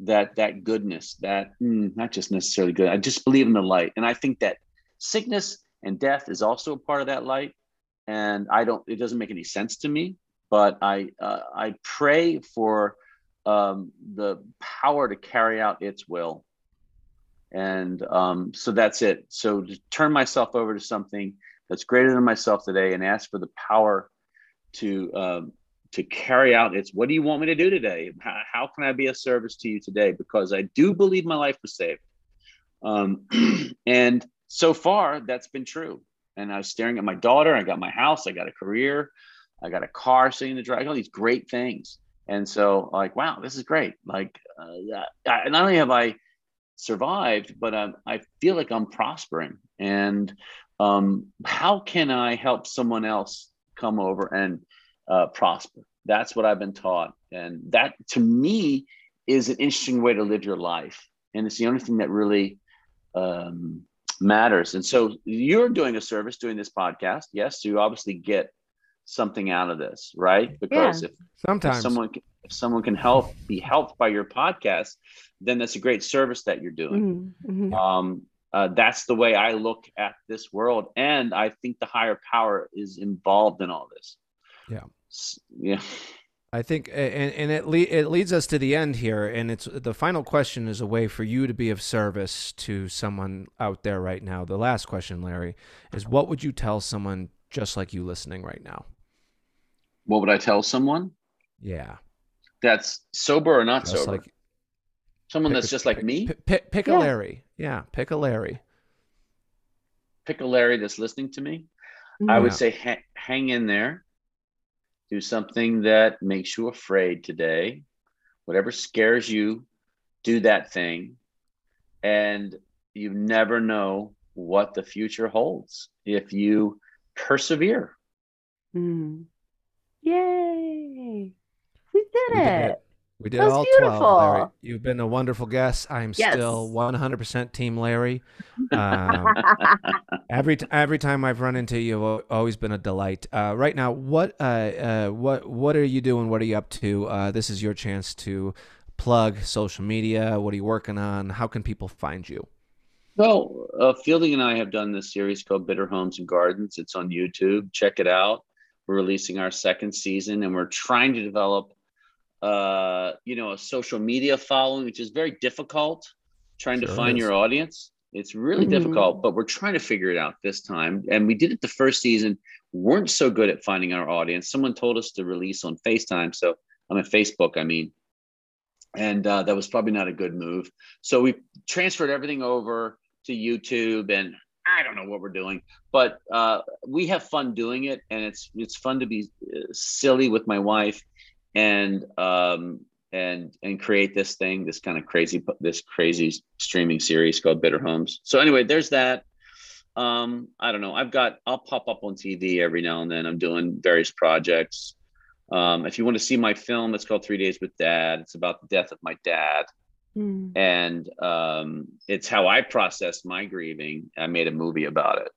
that that goodness, that mm, not just necessarily good. I just believe in the light. And I think that sickness and death is also a part of that light. And I don't it doesn't make any sense to me, but I uh, I pray for um, the power to carry out its will. And um, so that's it. So to turn myself over to something that's greater than myself today and ask for the power to um, to carry out its what do you want me to do today? How, how can i be of service to you today? Because i do believe my life was saved. Um, [clears throat] and so far that's been true and i was staring at my daughter i got my house i got a career i got a car sitting in the drive all these great things and so like wow this is great like uh, not only have i survived, but um, I feel like I'm prospering. And um, how can I help someone else come over and uh, prosper? That's what I've been taught. And that to me is an interesting way to live your life. And it's the only thing that really um, matters. And so you're doing a service doing this podcast. Yes. You obviously get something out of this, right? Because if Sometimes if someone can, if someone can help be helped by your podcast then that's a great service that you're doing Mhm, mhm. um, uh, that's the way i look at this world and i think the higher power is involved in all this Yeah. S- yeah I think, and, and it le- it leads us to the end here, and it's the final question is a way for you to be of service to someone out there right now. The last question, Larry, is what would you tell someone just like you listening right now? what would i tell someone Yeah, that's sober or not just sober like someone that's a- just like pick- me Pick, pick, Yeah. a Larry. Yeah, pick a Larry. pick a larry that's listening to me i would say ha- hang in there do something that makes you afraid today whatever scares you do that thing and you never know what the future holds if you persevere Mm. Yay! We did We did it. it. We did all beautiful. 12, Larry. You've been a wonderful guest. I'm Yes. still 100% Team Larry. Um, [laughs] every t- every time I've run into you, you've always been a delight. Uh, right now, what uh, uh, what what are you doing? What are you up to? Uh, this is your chance to plug social media. What are you working on? How can people find you? well uh, fielding and i have done this series called bitter homes and gardens it's on youtube check it out we're releasing our second season and we're trying to develop uh, you know a social media following which is very difficult trying to Sure it find is. your audience. It's really Mhm. difficult but we're trying to figure it out this time. And we did it the first season weren't so good at finding our audience. Someone told us to release on facetime so i'm at facebook i mean. And uh, that was probably not a good move. So we transferred everything over to youtube and i don't know what we're doing but uh, we have fun doing it and it's it's fun to be uh, silly with my wife and um and and create this thing this kind of crazy this crazy streaming series called bitter homes. So anyway there's that. Um i don't know. I've got i'll pop up on tv every now and then. I'm doing various projects. Um if you want to see my film it's called three days with dad. It's about the death of my dad. Mm. and um, it's how I processed my grieving. I made a movie about it,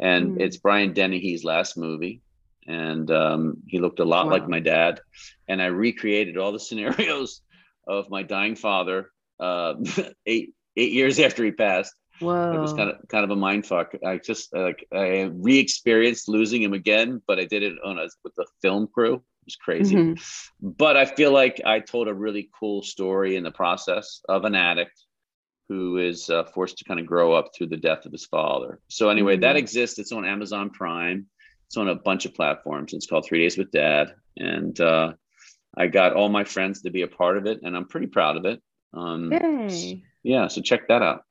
and Mm. it's Brian Dennehy's last movie, and um, he looked a lot Wow. like my dad. And I recreated all the scenarios of my dying father uh, [laughs] eight eight years after he passed. Whoa. It was kind of kind of a mind fuck. I just like I re-experienced losing him again, but I did it on a with the film crew. It was crazy. Mhm. But I feel like I told a really cool story in the process of an addict who is uh, forced to kind of grow up through the death of his father. So anyway, that Mhm. exists. It's on Amazon Prime. It's on a bunch of platforms. It's called Three Days with Dad, and uh, I got all my friends to be a part of it, and I'm pretty proud of it. Um, Yay. yeah, so check that out.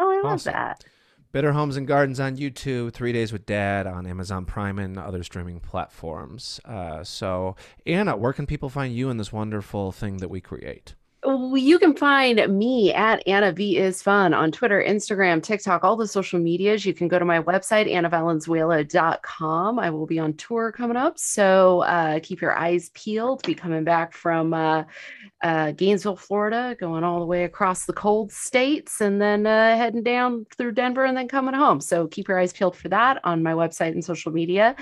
Oh, I love Awesome. that. Better Homes and Gardens on YouTube, Three Days with Dad on Amazon Prime and other streaming platforms. Uh, so, Anna, where can people find you in this wonderful thing that we create? You can find me at Anna V is fun on Twitter, Instagram, TikTok, all the social medias. You can go to my website, annavalenzuela.com. I will be on tour coming up. So uh, keep your eyes peeled. Be coming back from uh, uh, Gainesville, Florida, going all the way across the cold states and then uh, heading down through Denver and then coming home. So keep your eyes peeled for that on my website and social media.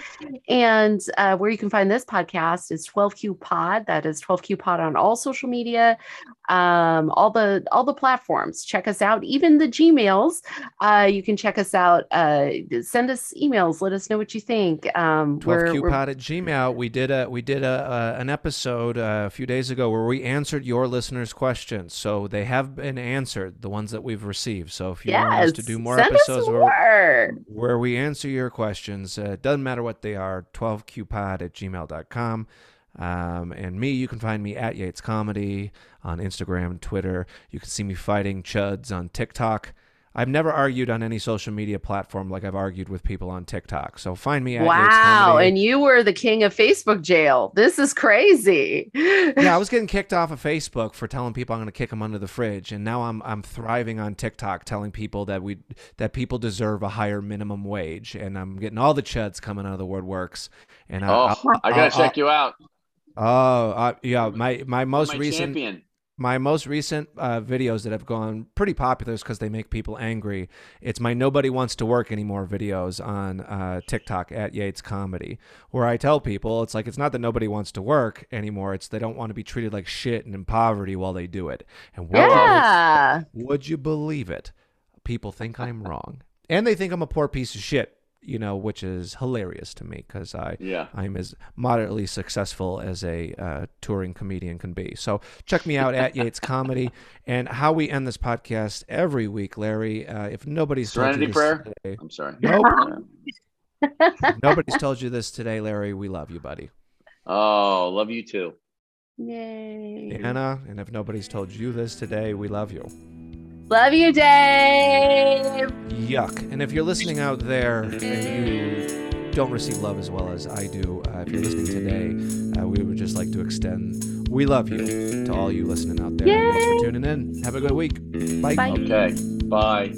And uh, where you can find this podcast is 12Q Pod. That is 12Q Pod on all social media um all the all the platforms. Check us out. Even the gmails uh you can check us out uh send us emails. Let us know what you think. Um we're, we're- 12qpod at gmail. We did a we did a, a an episode uh, a few days ago where we answered your listeners questions. So they have been answered the ones that we've received. So if you want us to do more episodes where, where we answer your questions uh, it doesn't matter what they are 12qpod at gmail.com um, and me you can find me at yates comedy on instagram and twitter you can see me fighting chuds on tiktok I've never argued on any social media platform like I've argued with people on TikTok. So find me at Yates wow Comedy. and you were the king of facebook jail this is crazy [laughs] yeah, I was getting kicked off of Facebook for telling people I'm going to kick them under the fridge, and now I'm I'm thriving on TikTok, telling people that we that people deserve a higher minimum wage, and I'm getting all the chuds coming out of the woodworks. And I, Oh, I'll- I gotta I'll- check you out. Oh, uh, yeah, my my most my recent champion. my most recent uh, videos that have gone pretty popular is because they make people angry. It's my nobody wants to work anymore videos on uh, TikTok at Yates Comedy, where I tell people it's like it's not that nobody wants to work anymore; it's they don't want to be treated like shit and in poverty while they do it. And would, yeah you, would you believe it? People think I'm wrong, and they think I'm a poor piece of shit. You know, which is hilarious to me because I Yeah. I'm as moderately successful as a uh, touring comedian can be. So check me out at Yates Comedy and how we end this podcast every week, Larry. Uh, if nobody's Serenity told you prayer? this today, I'm sorry. Nope. [laughs] Nobody's told you this today, Larry. We love you, buddy. Oh, love you too. yay Anna, and if nobody's told you this today, we love you. Love you dave Yuck. And if you're listening out there and you don't receive love as well as I do, uh, if you're listening today, uh, we would just like to extend we love you to all you listening out there. Thanks for tuning in. Have a good week. Bye. Bye. Okay. Bye.